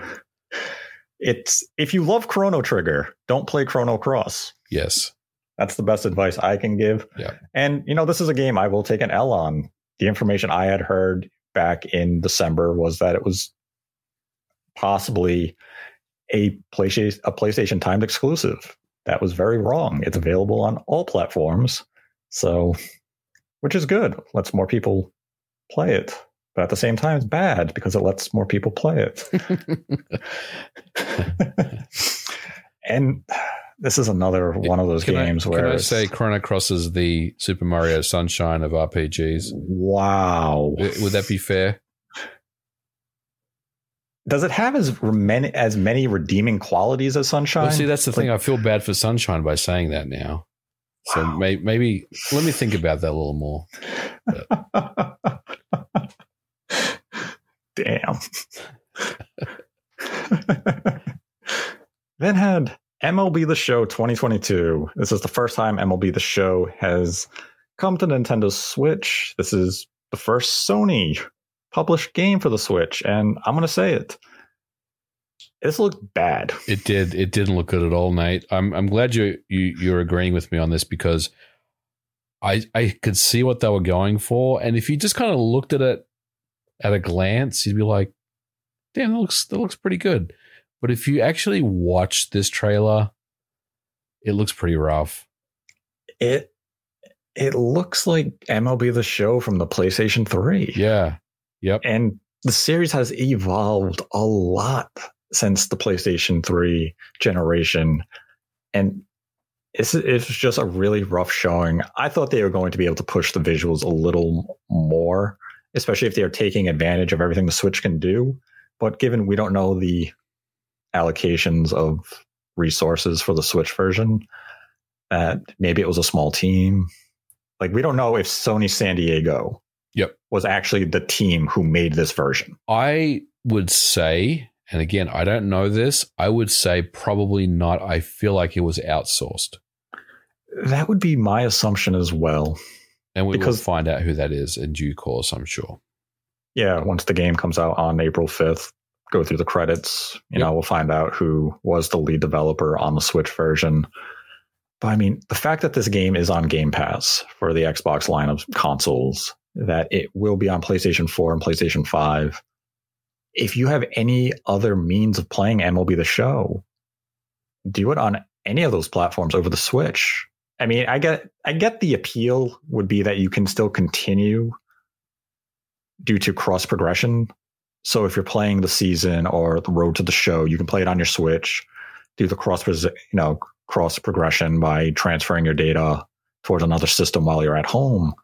It's if you love Chrono Trigger, don't play Chrono Cross. Yes, That's the best advice I can give. Yeah. And you know, this is a game I will take an L on. The information I had heard back in December was that it was possibly a PlayStation a PlayStation timed exclusive. That was very wrong. It's available on all platforms. So which is good. Lets more people play it. But at the same time it's bad because it lets more people play it. and this is another one of those Can I- games where can I say Chrono Cross is the Super Mario Sunshine of RPGs? wow. W- Would that be fair? Does it have as many as many redeeming qualities as Sunshine? Well, see, that's the thing. I feel bad for Sunshine by saying that now. So Wow. may, maybe let me think about that a little more. Damn. then had MLB The Show 2022. This is the first time MLB The Show has come to Nintendo Switch. This is the first Sony published game for the Switch, and I'm going to say it. This looked bad. It did. It didn't look good at all, Nate. I'm I'm glad you you you're agreeing with me on this because I I could see what they were going for, and if you just kind of looked at it at a glance, you'd be like, "Damn, that looks that looks pretty good." But if you actually watch this trailer, it looks pretty rough. It it looks like MLB The Show from the PlayStation 3. Yeah. Yep. And the series has evolved a lot since the PlayStation 3 generation. And it's, it's just a really rough showing. I thought they were going to be able to push the visuals a little more, especially if they're taking advantage of everything the Switch can do. But given we don't know the allocations of resources for the Switch version, that maybe it was a small team. Like we don't know if Sony San Diego Yep. was actually the team who made this version. I would say, and again, I don't know this, I would say probably not. I feel like it was outsourced. That would be my assumption as well. And we Because- will find out who that is in due course, I'm sure. Yeah, once the game comes out on April 5th, go through the credits, you Yep. know, we'll find out who was the lead developer on the Switch version. But I mean, the fact that this game is on Game Pass for the Xbox line of consoles, that it will be on PlayStation 4 and PlayStation 5. If you have any other means of playing MLB The Show, do it on any of those platforms over the Switch. I mean, I get I get the appeal would be that you can still continue due to cross progression. So if you're playing the season or the road to the show, you can play it on your Switch, do the cross you know cross progression by transferring your data towards another system while you're at home.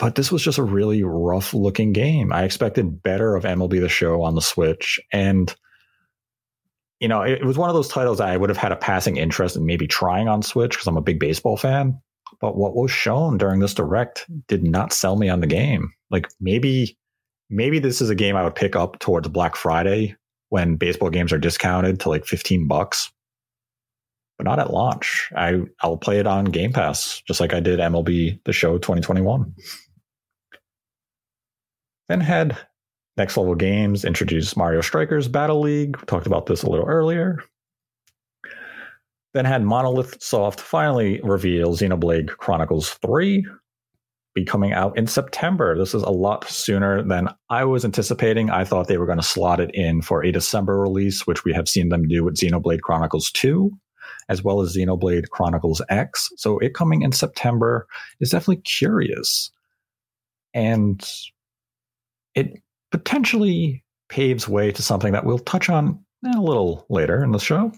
But this was just a really rough looking game. I expected better of MLB the show on the Switch. And, you know, it, it was one of those titles I would have had a passing interest in maybe trying on Switch because I'm a big baseball fan. But what was shown during this direct did not sell me on the game. Like maybe, maybe this is a game I would pick up towards Black Friday when baseball games are discounted to like 15 bucks but not at launch. I I'll play it on Game Pass just like I did MLB The Show 2021. Then had Next Level Games introduce Mario Strikers Battle League. We talked about this a little earlier. Then had Monolith Soft finally reveal Xenoblade Chronicles 3 be coming out in September. This is a lot sooner than I was anticipating. I thought they were going to slot it in for a December release, which we have seen them do with Xenoblade Chronicles 2 as well as Xenoblade Chronicles X. So it coming in September is definitely curious. And it potentially paves way to something that we'll touch on a little later in the show.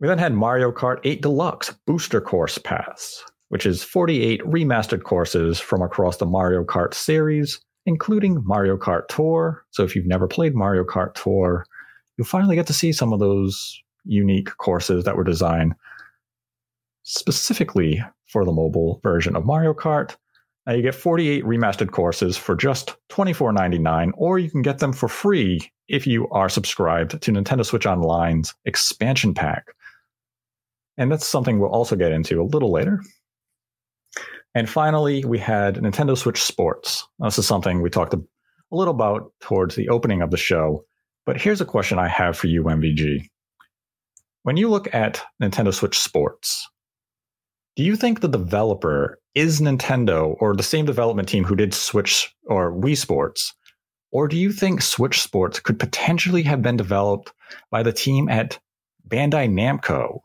We then had Mario Kart 8 Deluxe Booster Course Pass, which is 48 remastered courses from across the Mario Kart series, including Mario Kart Tour. So if you've never played Mario Kart Tour, you'll finally get to see some of those unique courses that were designed specifically for the mobile version of Mario Kart. Now you get 48 remastered courses for just $24.99, or you can get them for free if you are subscribed to Nintendo Switch Online's expansion pack. And that's something we'll also get into a little later. And finally, we had Nintendo Switch Sports. This is something we talked a little about towards the opening of the show. But here's a question I have for you, MVG when you look at Nintendo Switch Sports, do you think the developer is Nintendo or the same development team who did Switch or Wii Sports? Or do you think Switch Sports could potentially have been developed by the team at Bandai Namco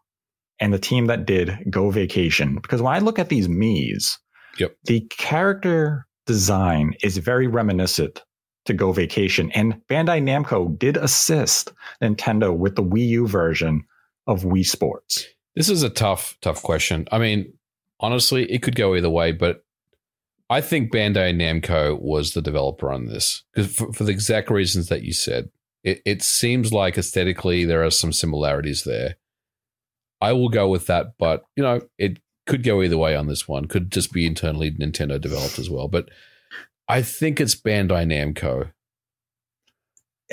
and the team that did Go Vacation? Because when I look at these Mii's, yep. the character design is very reminiscent to Go Vacation. And Bandai Namco did assist Nintendo with the Wii U version of Wii Sports? This is a tough, tough question. I mean, honestly, it could go either way, but I think Bandai Namco was the developer on this because for, for, the exact reasons that you said. It, it seems like aesthetically there are some similarities there. I will go with that, but you know, it could go either way on this one. Could just be internally Nintendo developed as well, but I think it's Bandai Namco.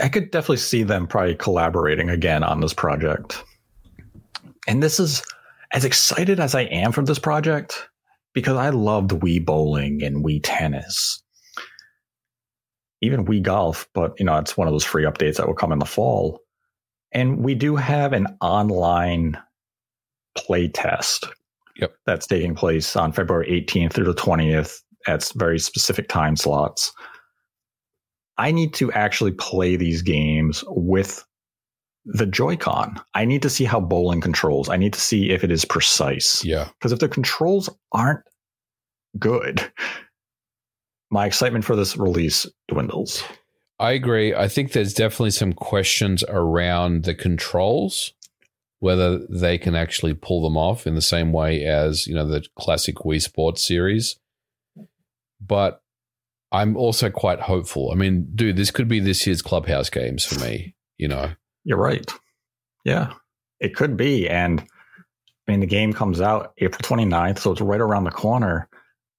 I could definitely see them probably collaborating again on this project. And this is as excited as I am for this project because I loved Wii bowling and Wii tennis, even Wii golf. But you know, it's one of those free updates that will come in the fall. And we do have an online play test yep. that's taking place on February 18th through the 20th at very specific time slots. I need to actually play these games with the Joy-Con. I need to see how bowling controls. I need to see if it is precise. Yeah. Because if the controls aren't good, my excitement for this release dwindles. I agree. I think there's definitely some questions around the controls, whether they can actually pull them off in the same way as, you know, the classic Wii Sports series. But I'm also quite hopeful. I mean, dude, this could be this year's clubhouse games for me, you know. You're right. Yeah, it could be. And I mean, the game comes out April 29th, so it's right around the corner.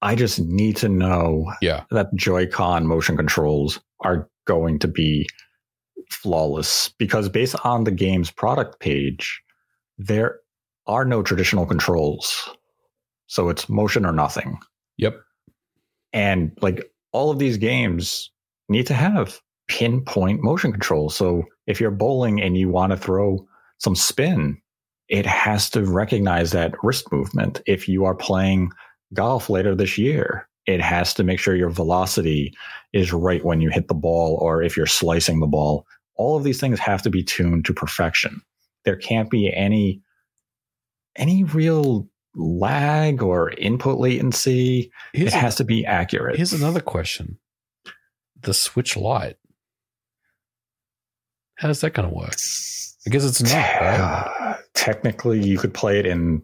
I just need to know yeah. that Joy-Con motion controls are going to be flawless because based on the game's product page, there are no traditional controls. So it's motion or nothing. Yep. And like all of these games need to have pinpoint motion control. So if you're bowling and you want to throw some spin, it has to recognize that wrist movement. If you are playing golf later this year, it has to make sure your velocity is right when you hit the ball or if you're slicing the ball. All of these things have to be tuned to perfection. There can't be any any real lag or input latency. Here's it a- has to be accurate. Here's another question: the Switch Lite. How's that going to work? I guess it's not right Uh, technically, you could play it in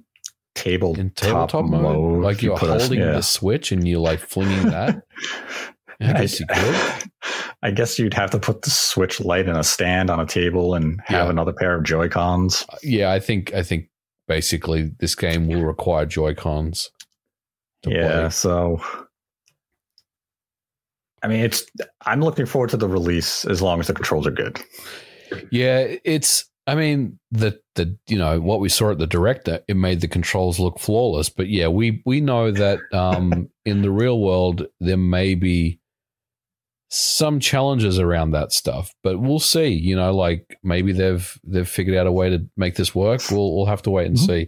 tabletop, in tabletop mode. Like You you're a- holding yeah. the Switch and you're like flinging that. I guess you could. I guess you'd have to put the Switch Lite in a stand on a table and have Yeah. another pair of Joy Cons. Yeah, I think I think basically this game will require Joy Cons. Yeah, so I mean, it's. I'm looking forward to the release as long as the controls are good. Yeah, it's. I mean, the the you know what we saw at the director, it made the controls look flawless. But yeah, we we know that um, in the real world there may be some challenges around that stuff, but we'll see. You know, like maybe they've they've figured out a way to make this work. We'll we'll have to wait and Mhm. see.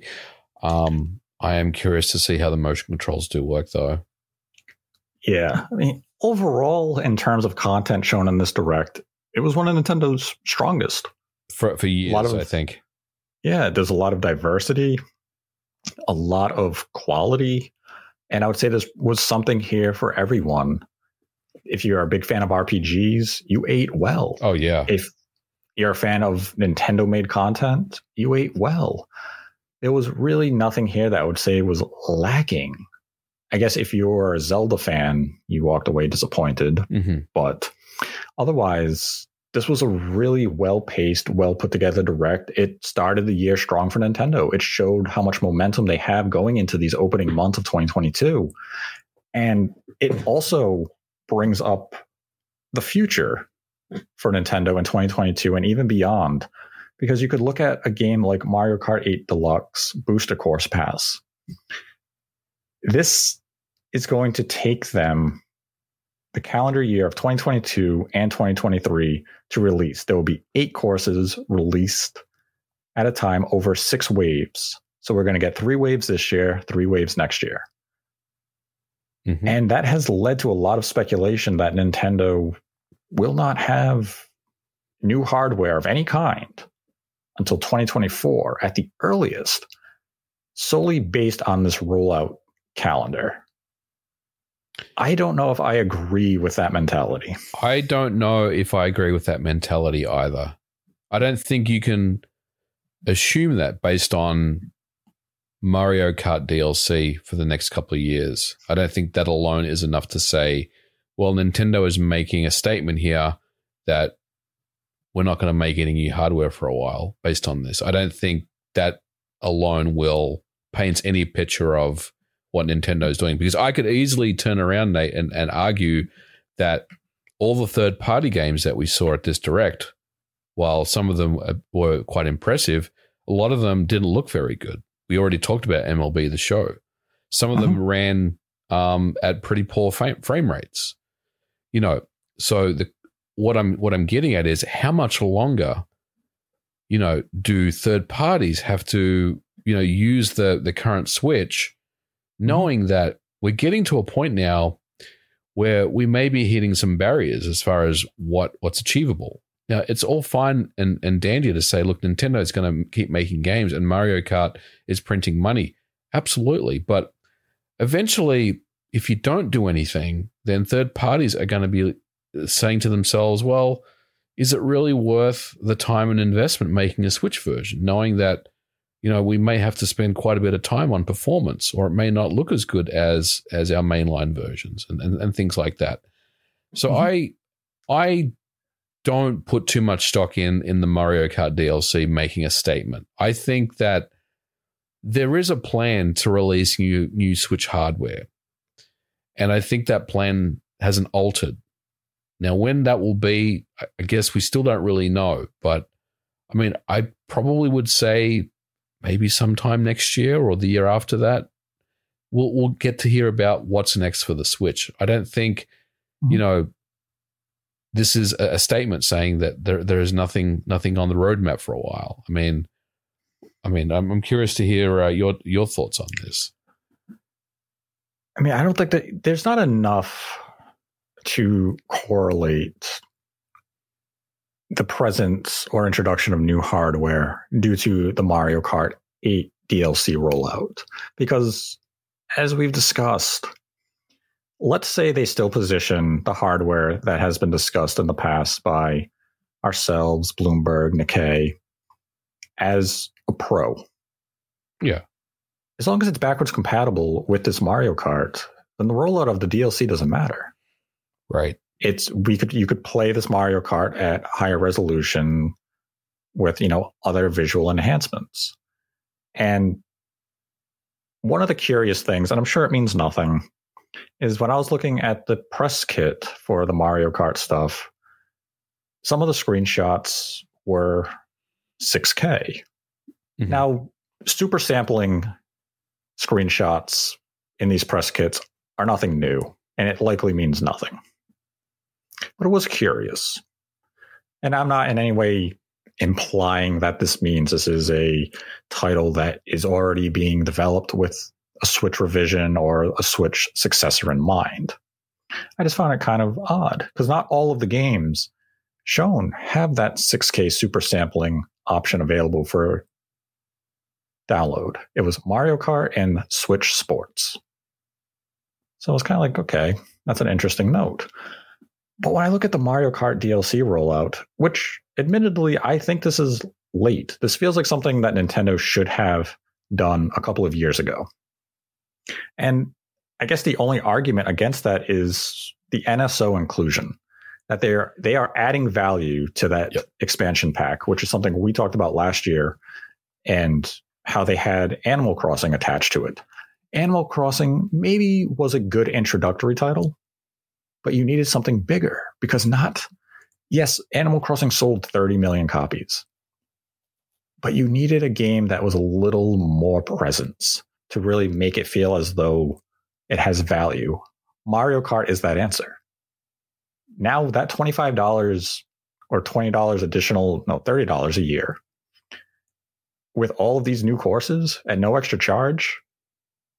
Um, I am curious to see how the motion controls do work, though. Yeah, I mean, overall, in terms of content shown in this direct, it was one of Nintendo's strongest. For for years, lot of- I think. Yeah, there's a lot of diversity, a lot of quality, and I would say this was something here for everyone. If you're a big fan of RPGs, you ate well. Oh yeah, If you're a fan of Nintendo made content, you ate well. There was really nothing here that I would say was lacking. I guess if you're a Zelda fan, you walked away disappointed hmm but otherwise this was a really well paced well put together direct. It started the year strong for nintendo. It showed how much momentum they have going into these opening months of 2022 and it also brings up the future for nintendo in 2022 and even beyond. Because you could look at a game like mario kart 8 deluxe booster course pass. This is going to take them the calendar year of 2022 and 2023 to release. There will be eight courses released at a time over six waves. So we're going to get three waves this year, three waves next year. hmm And that has led to a lot of speculation that Nintendo will not have new hardware of any kind until 2024 at the earliest, solely based on this rollout calendar. I don't know if I agree with that mentality. I don't know if I agree with that mentality either. I don't think you can assume that based on Mario Kart DLC for the next couple of years. I don't think that alone is enough to say, well, Nintendo is making a statement here that we're not going to make any new hardware for a while based on this. I don't think that alone will paint any picture of what Nintendo is doing because I could easily turn around, Nate, and, and argue that all the third party games that we saw at this direct, while some of them uh, were quite impressive, a lot of them didn't look very good. We already talked about MLB the show. Some of them ran um, at pretty poor frame, frame rates. You know, so the what I'm what I'm getting at is how much longer, you know, do third parties have to you know use the the current Switch, Mm-hmm. knowing that we're getting to a point now where we may be hitting some barriers as far as what what's achievable. Now, it's all fine and, and dandy to say, look, Nintendo is going to keep making games and Mario Kart is printing money. Absolutely. But eventually, if you don't do anything, then third parties are going to be saying to themselves, well, is it really worth the time and investment making a Switch version, knowing that, you know, we may have to spend quite a bit of time on performance or it may not look as good as as our mainline versions and, and, and things like that. So mm-hmm. I I don't put too much stock in in the Mario Kart DLC making a statement. I think that there is a plan to release new new Switch hardware. And I think that plan hasn't altered. Now when that will be, I guess we still don't really know, but I mean, I probably would say maybe sometime next year or the year after that we'll we'll get to hear about what's next for the Switch. I don't think you know this is a, a statement saying that there there is nothing nothing on the roadmap for a while. I mean, I mean, I'm, I'm curious to hear uh, your your thoughts on this. I mean, I don't think that there's not enough to correlate the presence or introduction of new hardware due to the Mario Kart 8 DLC rollout. Because as we've discussed, let's say they still position the hardware that has been discussed in the past by ourselves, Bloomberg, Nikkei, as a pro. Yeah. As long as it's backwards compatible with this Mario Kart, then the rollout of the DLC doesn't matter. Right. It's we could you could play this Mario Kart at higher resolution with, you know, other visual enhancements. And one of the curious things, and I'm sure it means nothing, is when I was looking at the press kit for the Mario Kart stuff, some of the screenshots were 6K. Mhm. Now, super sampling screenshots in these press kits are nothing new, and it likely means nothing. But it was curious. And I'm not in any way implying that this means this is a title that is already being developed with a Switch revision or a Switch successor in mind. I just found it kind of odd because not all of the games shown have that 6K super sampling option available for download. It was Mario Kart and Switch Sports. So it was kind of like, okay, that's an interesting note. But when I look at the Mario Kart DLC rollout, which admittedly I think this is late, this feels like something that Nintendo should have done a couple of years ago. And I guess the only argument against that is the NSO inclusion. That they're they are adding value to that Yep. expansion pack, which is something we talked about last year, and how they had Animal Crossing attached to it. Animal Crossing maybe was a good introductory title, but you needed something bigger because not, yes, Animal Crossing sold 30 million copies, but you needed a game that was a little more presence to really make it feel as though it has value. Mario Kart is that answer. Now that $25 or $20 additional, no, $30 a year with all of these new courses and no extra charge,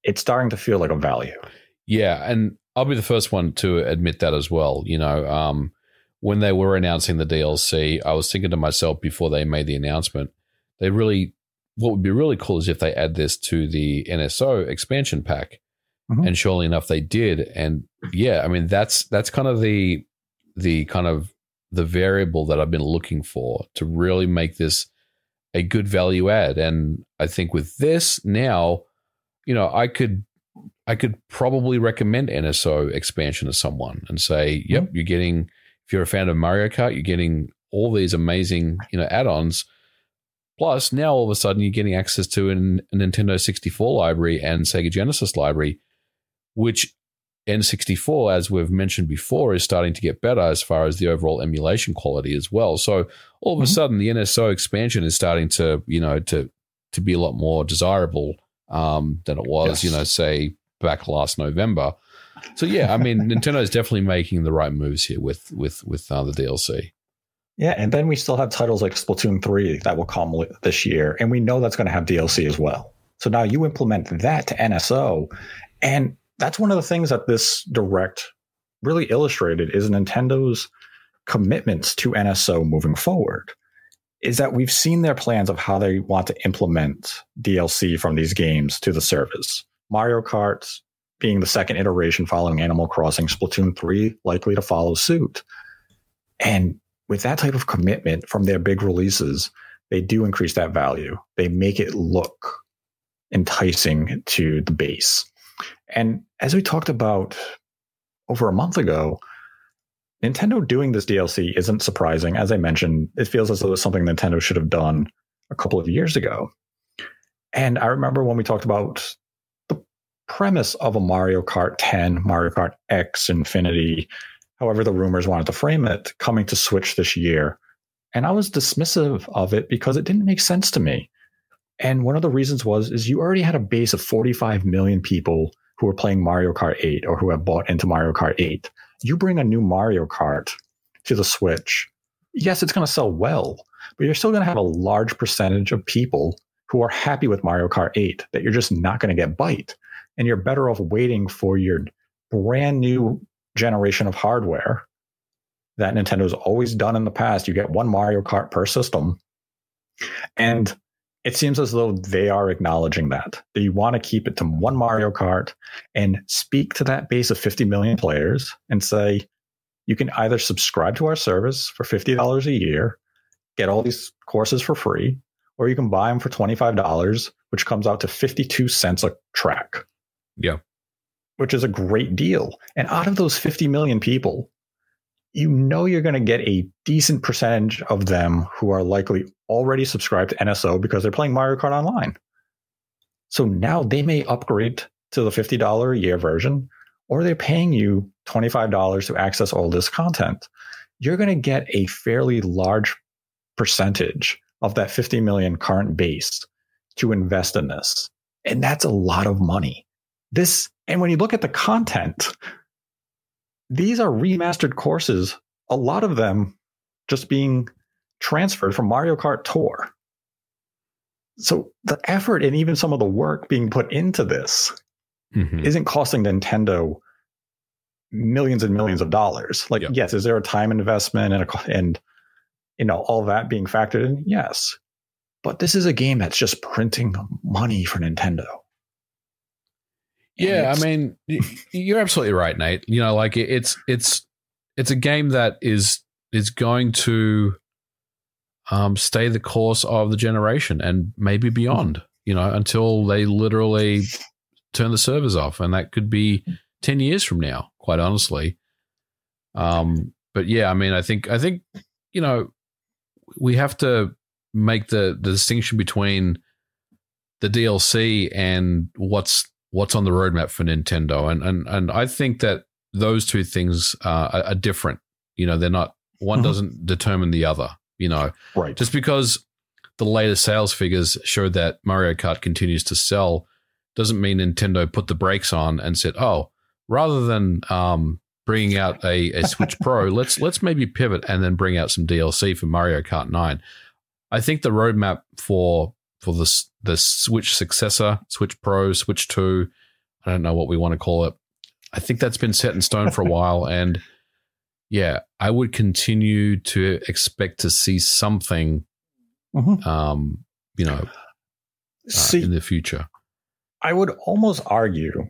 it's starting to feel like a value. Yeah, and I'll be the first one to admit that as well. You know, um, when they were announcing the DLC, I was thinking to myself before they made the announcement, they really, what would be really cool is if they add this to the NSO expansion pack, Mhm. and surely enough, they did. And yeah, I mean that's that's kind of the the kind of the variable that I've been looking for to really make this a good value add. And I think with this now, you know, I could I could probably recommend NSO expansion to someone and say, "Yep, you're getting if you're a fan of Mario Kart, you're getting all these amazing, you know, add-ons. Plus, now all of a sudden you're getting access to an, a Nintendo 64 library and Sega Genesis library, which N64, as we've mentioned before, is starting to get better as far as the overall emulation quality as well. So all of a Mhm. sudden, the NSO expansion is starting to, you know, to to be a lot more desirable um, than it was, Yes. you know, say back last November. So yeah, I mean, Nintendo is definitely making the right moves here with with with uh, the DLC. Yeah, and then we still have titles like Splatoon 3 that will come this year, and we know that's going to have DLC as well. So now you implement that to NSO, and that's one of the things that this direct really illustrated is Nintendo's commitments to NSO moving forward. Is that we've seen their plans of how they want to implement DLC from these games to the service. Mario Kart being the second iteration following Animal Crossing, Splatoon 3 likely to follow suit. And with that type of commitment from their big releases, they do increase that value. They make it look enticing to the base. And as we talked about over a month ago, Nintendo doing this DLC isn't surprising. As I mentioned, it feels as though it's something Nintendo should have done a couple of years ago. And I remember when we talked about premise of a Mario Kart 10, Mario Kart X Infinity, however the rumors wanted to frame it, coming to Switch this year. And I was dismissive of it because it didn't make sense to me. And one of the reasons was is you already had a base of 45 million people who were playing Mario Kart 8 or who have bought into Mario Kart 8. You bring a new Mario Kart to the Switch. Yes, it's going to sell well, but you're still going to have a large percentage of people who are happy with Mario Kart 8 that you're just not going to get bite. And you're better off waiting for your brand new generation of hardware that Nintendo's always done in the past. You get one Mario Kart per system. And it seems as though they are acknowledging that. They want to keep it to one Mario Kart and speak to that base of 50 million players and say, you can either subscribe to our service for $50 a year, get all these courses for free, or you can buy them for $25, which comes out to 52 cents a track. Yeah. Which is a great deal. And out of those 50 million people, you know you're going to get a decent percentage of them who are likely already subscribed to NSO because they're playing Mario Kart Online. So now they may upgrade to the $50 a year version, or they're paying you $25 to access all this content. You're going to get a fairly large percentage of that 50 million current base to invest in this. And that's a lot of money. This, and when you look at the content, these are remastered courses, a lot of them just being transferred from Mario Kart Tour. So the effort and even some of the work being put into this mm-hmm. isn't costing Nintendo millions and millions of dollars. Like, yes, is there a time investment and a, and you know all that being factored in? Yes, but this is a game that's just printing money for Nintendo. Yeah, I mean, you're absolutely right, Nate. You know, like it's it's it's a game that is is going to um, stay the course of the generation and maybe beyond. You know, until they literally turn the servers off, and that could be ten years from now. Quite honestly, um, but yeah, I mean, I think I think you know we have to make the the distinction between the DLC and what's what's on the roadmap for Nintendo, and and and I think that those two things uh, are, are, different. You know, they're not one mm-hmm. doesn't determine the other. You know, right? Just because the latest sales figures show that Mario Kart continues to sell doesn't mean Nintendo put the brakes on and said, "Oh, rather than um, bringing out a, a Switch Pro, let's let's maybe pivot and then bring out some DLC for Mario Kart 9." I think the roadmap for for the the Switch successor, Switch Pro, Switch Two. I don't know what we want to call it. I think that's been set in stone for a while, and yeah, I would continue to expect to see something, mm-hmm. um, you know, uh, see, in the future. I would almost argue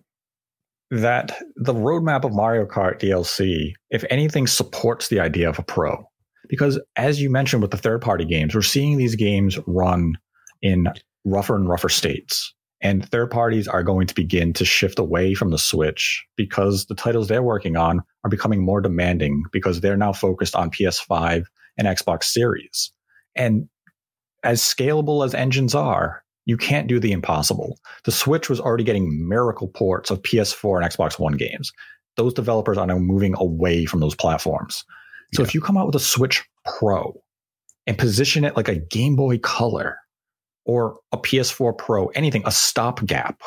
that the roadmap of Mario Kart DLC, if anything, supports the idea of a pro. Because as you mentioned with the third party games, we're seeing these games run in rougher and rougher states. And third parties are going to begin to shift away from the Switch because the titles they're working on are becoming more demanding because they're now focused on PS5 and Xbox Series. And as scalable as engines are, you can't do the impossible. The Switch was already getting miracle ports of PS4 and Xbox One games. Those developers are now moving away from those platforms. So yeah. if you come out with a Switch Pro and position it like a Game Boy Color or a PS4 Pro, anything, a stopgap,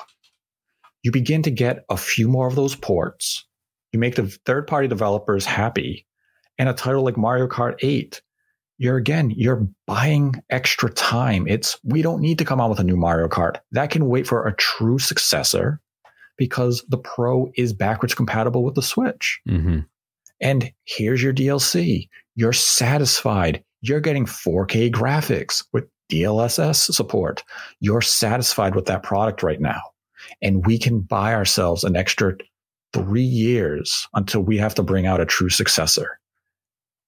you begin to get a few more of those ports. You make the third party developers happy. And a title like Mario Kart 8, you're again, you're buying extra time. It's, we don't need to come out with a new Mario Kart. That can wait for a true successor because the Pro is backwards compatible with the Switch. Mm-hmm. And here's your DLC. You're satisfied. You're getting 4K graphics with DLSS support. You're satisfied with that product right now. And we can buy ourselves an extra three years until we have to bring out a true successor.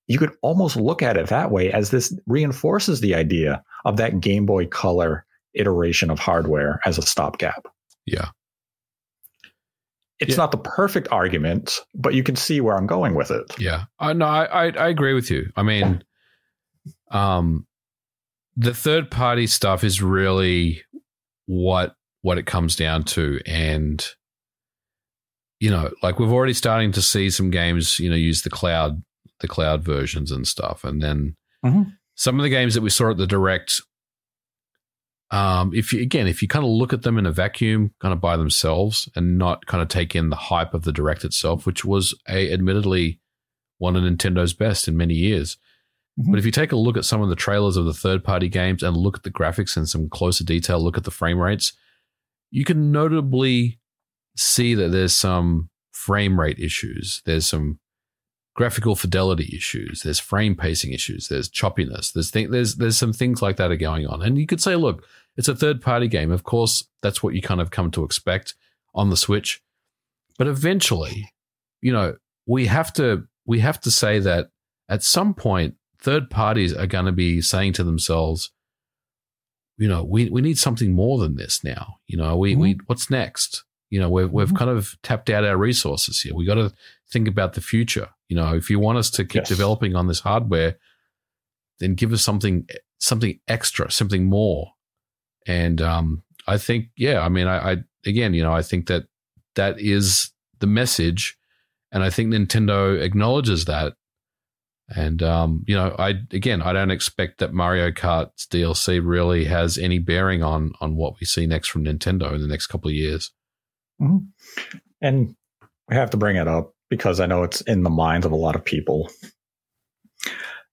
You could almost look at it that way as this reinforces the idea of that Game Boy Color iteration of hardware as a stopgap. Yeah. It's yeah. not the perfect argument, but you can see where I'm going with it. Yeah. Uh, no, I, I, I agree with you. I mean, um, the third party stuff is really what what it comes down to and you know like we've already starting to see some games you know use the cloud the cloud versions and stuff and then mm-hmm. some of the games that we saw at the direct um, if you again if you kind of look at them in a vacuum kind of by themselves and not kind of take in the hype of the direct itself which was a admittedly one of nintendo's best in many years But mm-hmm. if you take a look at some of the trailers of the third party games and look at the graphics in some closer detail, look at the frame rates, you can notably see that there's some frame rate issues. There's some graphical fidelity issues. There's frame pacing issues. There's choppiness. There's th- there's there's some things like that are going on. And you could say, look, it's a third party game. Of course, that's what you kind of come to expect on the Switch. But eventually, you know, we have to we have to say that at some point third parties are going to be saying to themselves, you know, we, we need something more than this now. You know, we, mm-hmm. we what's next? You know, we've, we've mm-hmm. kind of tapped out our resources here. We got to think about the future. You know, if you want us to keep yes. developing on this hardware, then give us something something extra, something more. And um, I think, yeah, I mean, I, I again, you know, I think that that is the message, and I think Nintendo acknowledges that and um, you know, I again, I don't expect that Mario Kart's DLC really has any bearing on on what we see next from Nintendo in the next couple of years. Mm-hmm. And we have to bring it up because I know it's in the minds of a lot of people.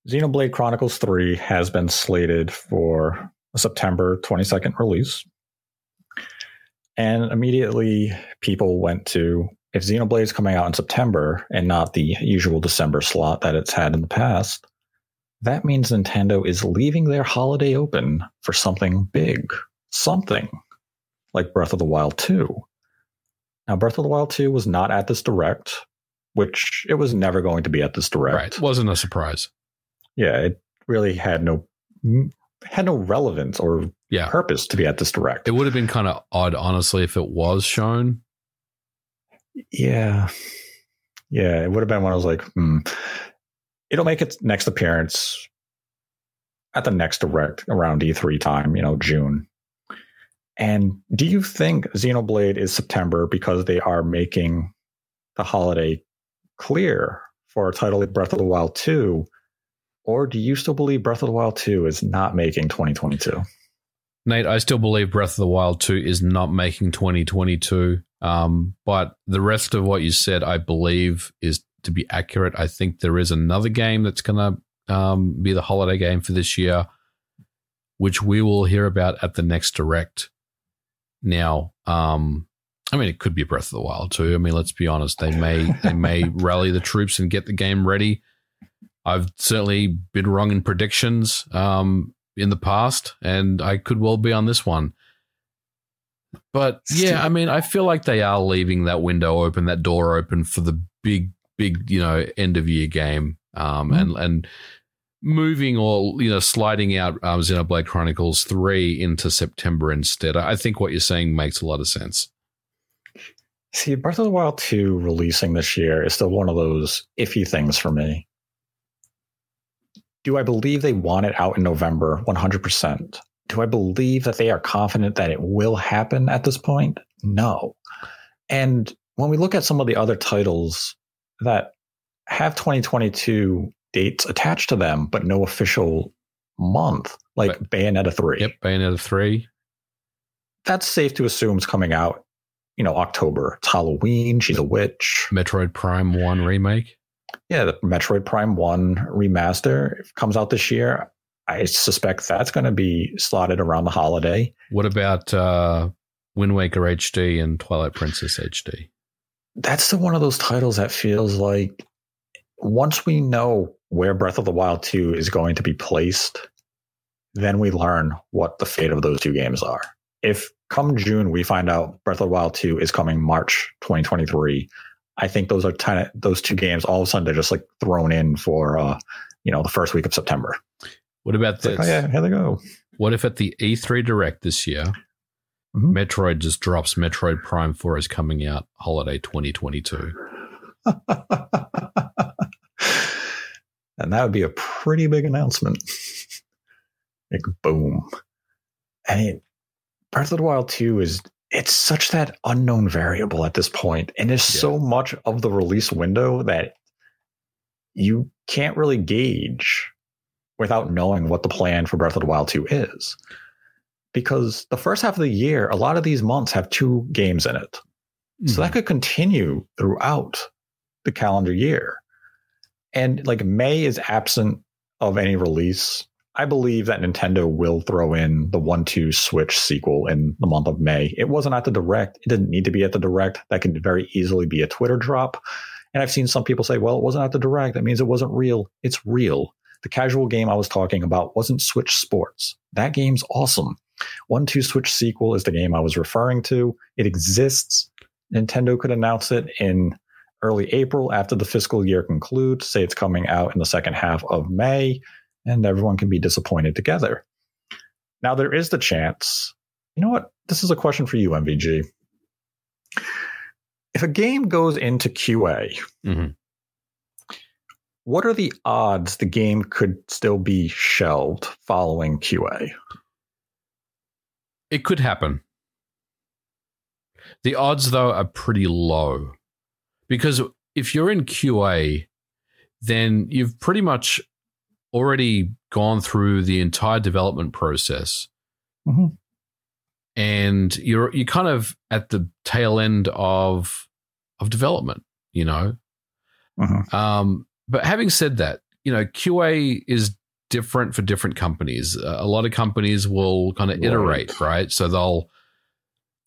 Xenoblade Chronicles 3 has been slated for a September 22nd release. And immediately people went to if Xenoblade is coming out in September and not the usual December slot that it's had in the past, that means Nintendo is leaving their holiday open for something big, something like Breath of the Wild 2. Now, Breath of the Wild 2 was not at this direct, which it was never going to be at this direct. Right. Wasn't a surprise. Yeah, it really had no had no relevance or yeah. purpose to be at this direct. It would have been kind of odd, honestly, if it was shown yeah. Yeah, it would have been when I was like, hmm. It'll make its next appearance at the next direct around E3 time, you know, June. And do you think Xenoblade is September because they are making the holiday clear for a title like Breath of the Wild 2? Or do you still believe Breath of the Wild 2 is not making 2022? Nate, I still believe Breath of the Wild 2 is not making 2022. Um, but the rest of what you said, I believe, is to be accurate. I think there is another game that's going to um, be the holiday game for this year, which we will hear about at the next direct. Now, um, I mean, it could be Breath of the Wild too. I mean, let's be honest; they may they may rally the troops and get the game ready. I've certainly been wrong in predictions um, in the past, and I could well be on this one. But yeah, I mean, I feel like they are leaving that window open, that door open for the big, big, you know, end of year game, um, mm and and moving or you know sliding out um, Xenoblade Chronicles three into September instead. I think what you're saying makes a lot of sense. See, Breath of the Wild 2 releasing this year is still one of those iffy things for me. Do I believe they want it out in November 100%? do I believe that they are confident that it will happen at this point? No. And when we look at some of the other titles that have 2022 dates attached to them, but no official month, like but, Bayonetta 3. Yep, Bayonetta 3. That's safe to assume is coming out, you know, October. It's Halloween. She's a witch. Metroid Prime 1 remake. Yeah, the Metroid Prime 1 remaster comes out this year. I suspect that's going to be slotted around the holiday. What about uh, Wind Waker HD and Twilight Princess HD? That's the one of those titles that feels like once we know where Breath of the Wild 2 is going to be placed, then we learn what the fate of those two games are. If come June we find out Breath of the Wild 2 is coming March 2023, I think those are kind of those two games all of a sudden they're just like thrown in for uh, you know the first week of September. What about this? Like, oh, yeah, here they go. What if at the E3 Direct this year, mm-hmm. Metroid just drops Metroid Prime 4 is coming out holiday 2022? and that would be a pretty big announcement. like, boom. I mean, Breath of the Wild 2 is it's such that unknown variable at this point, and there's yeah. so much of the release window that you can't really gauge without knowing what the plan for Breath of the Wild 2 is. Because the first half of the year, a lot of these months have two games in it. Mm-hmm. So that hmm. could continue throughout the calendar year. And like May is absent of any release, I believe that Nintendo will throw in the 1 2 Switch sequel in the month of May. It wasn't at the Direct. It didn't need to be at the Direct. That could very easily be a Twitter drop. And I've seen some people say, well, it wasn't at the Direct. That means it wasn't real. It's real. The casual game I was talking about wasn't Switch Sports. That game's awesome. 1 2 Switch sequel is the game I was referring to. It exists. Nintendo could announce it in early April after the fiscal year concludes, say it's coming out in the second half of May, and everyone can be disappointed together. Now, there is the chance. You know what? This is a question for you, MVG. If a game goes into QA, hmm what are the odds the game could still be shelved following QA? It could happen. The odds, though, are pretty low because if you're in QA, then you've pretty much already gone through the entire development process, Mhm. and you're you kind of at the tail end of of development. You know, Mhm. um, but having said that, you know, QA is different for different companies. Uh, a lot of companies will kind of iterate, right? So they'll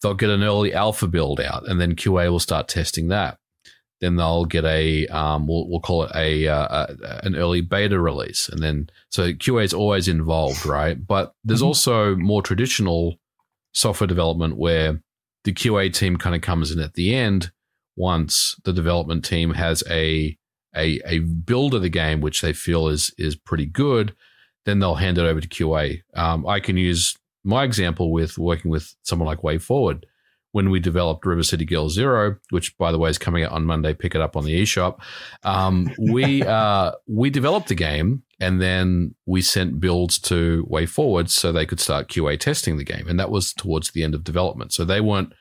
they'll get an early alpha build out, and then QA will start testing that. Then they'll get a um, we'll we'll call it a, uh, a an early beta release, and then so QA is always involved, right? But there's Mhm. also more traditional software development where the QA team kind of comes in at the end once the development team has a a, a build of the game which they feel is is pretty good, then they'll hand it over to QA. Um, I can use my example with working with someone like WayForward. When we developed River City Girl Zero, which by the way is coming out on Monday, pick it up on the eShop. Um, we uh, we developed the game and then we sent builds to WayForward so they could start QA testing the game, and that was towards the end of development. So they weren't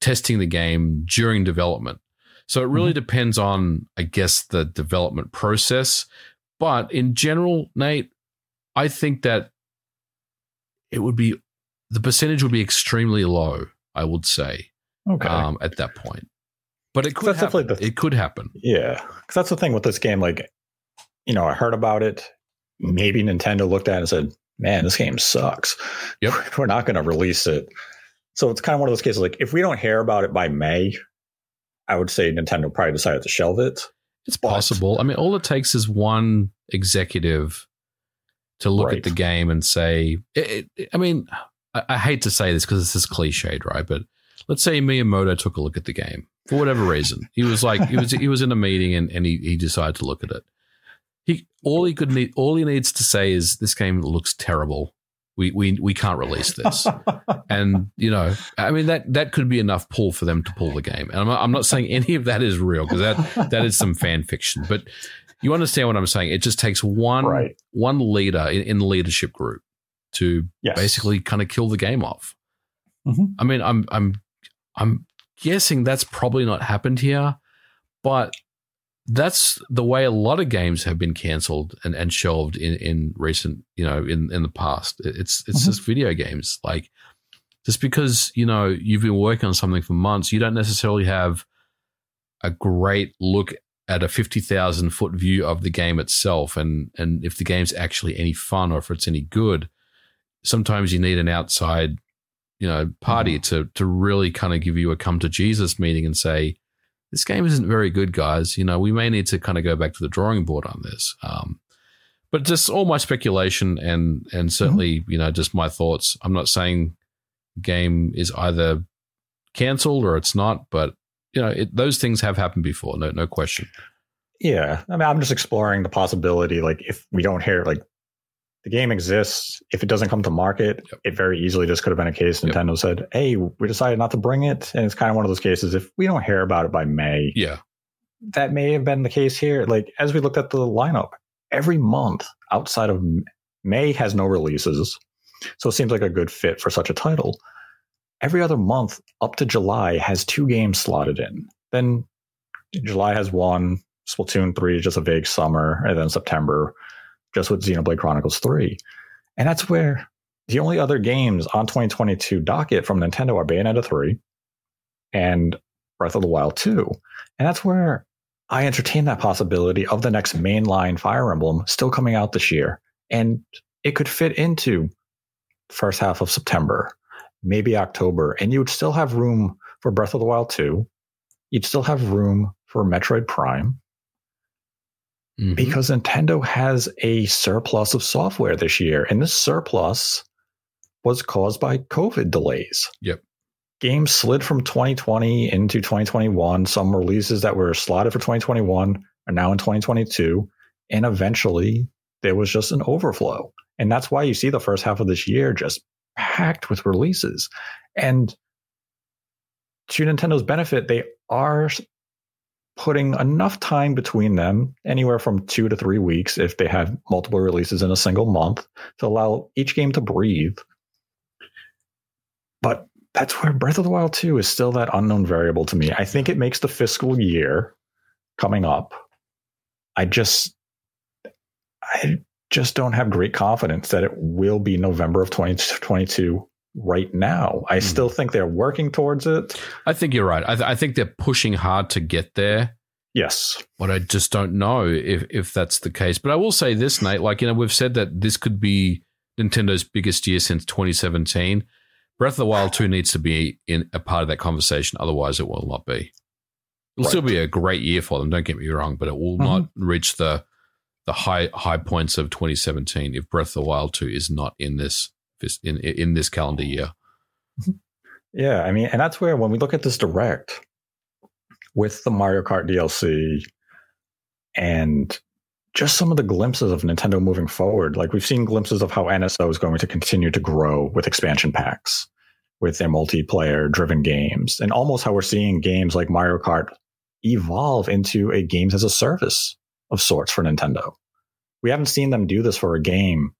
testing the game during development. So it really depends on, I guess, the development process. But in general, Nate, I think that it would be the percentage would be extremely low. I would say Okay. um, at that point, but it could That's happen. definitely the- it could happen. Yeah, because that's the thing with this game. Like, you know, I heard about it. Maybe Nintendo looked at it and said, "Man, this game sucks. Yep. We're not going to release it." So it's kind of one of those cases. Like, if we don't hear about it by May, I would say Nintendo probably decided to shelve it. It's But- possible. I mean, all it takes is one executive to look Right. at the game and say, it, it, I mean, I, I hate to say this because this is cliched, right? But let's say Miyamoto took a look at the game for whatever reason. He was like, he was he was in a meeting and, and he, he decided to look at it. He all he could need all he needs to say is this game looks terrible. We we we can't release this. and you know, I mean that that could be enough pull for them to pull the game. And I'm not, I'm not saying any of that is real because that that is some fan fiction. But you understand what I'm saying? It just takes one Right. one leader in, in the leadership group to Yes. basically kind of kill the game off. Mhm. I mean, I'm I'm I'm guessing that's probably not happened here, but that's the way a lot of games have been cancelled and, and shelved in, in recent, you know, in, in the past. It's it's Mhm. just video games. Like just because, you know, you've been working on something for months, you don't necessarily have a great look at a 50,000 foot view of the game itself and and if the game's actually any fun or if it's any good sometimes you need an outside you know party to to really kind of give you a come to Jesus meeting and say this game isn't very good guys. You know we may need to kind of go back to the drawing board on this. Um but just all my speculation and and certainly you know just my thoughts. I'm not saying game is either cancelled or it's not but you know it, those things have happened before no no question. Yeah, I mean, I'm just exploring the possibility. Like, if we don't hear, like, the game exists, if it doesn't come to market, Yep. it very easily just could have been a case. Yep. Nintendo said, "Hey, we decided not to bring it," and it's kind of one of those cases. If we don't hear about it by May, yeah that may have been the case here. Like, as we looked at the lineup, every month outside of May has no releases, so it seems like a good fit for such a title. Every other month up to July has two games slotted in. Then July has one. Splatoon 3 is just a vague summer, and then September just with Xenoblade Chronicles 3. And that's where the only other games on 2022 docket from Nintendo are Bayonetta 3 and Breath of the Wild 2. And that's where I entertain that possibility of the next mainline Fire Emblem still coming out this year. And it could fit into first half of September, maybe October, and you would still have room for Breath of the Wild 2. You'd still have room for Metroid Prime Mhm. because Nintendo has a surplus of software this year. And this surplus was caused by COVID delays. Yep. Games slid from 2020 into 2021. Some releases that were slotted for 2021 are now in 2022. And eventually there was just an overflow. And that's why you see the first half of this year just packed with releases. And to Nintendo's benefit, they are putting enough time between them, anywhere from two to three weeks, if they have multiple releases in a single month, to allow each game to breathe. But that's where Breath of the Wild 2 is still that unknown variable to me. I think it makes the fiscal year coming up. I just I just don't have great confidence that it will be November of 2022 right now. I Hmm. still think they're working towards it. I think you're right. I, th- I think they're pushing hard to get there, Yes. but I just don't know if, if that's the case. But I will say this, Nate. Like, you know, we've said that this could be Nintendo's biggest year since 2017. Breath of the Wild 2 needs to be in a part of that conversation. Otherwise, it will not be. It'll still be a great year for them. Don't get me wrong, but it will Mhm. not reach the the high high points of 2017 if Breath of the Wild 2 is not in this- in in this calendar year. Yeah, I mean, and that's where when we look at this direct with the Mario Kart DLC and just some of the glimpses of Nintendo moving forward, like we've seen glimpses of how NSO is going to continue to grow with expansion packs, with their multiplayer driven games, and almost how we're seeing games like Mario Kart evolve into a games as a service of sorts for Nintendo. We haven't seen them do this for a game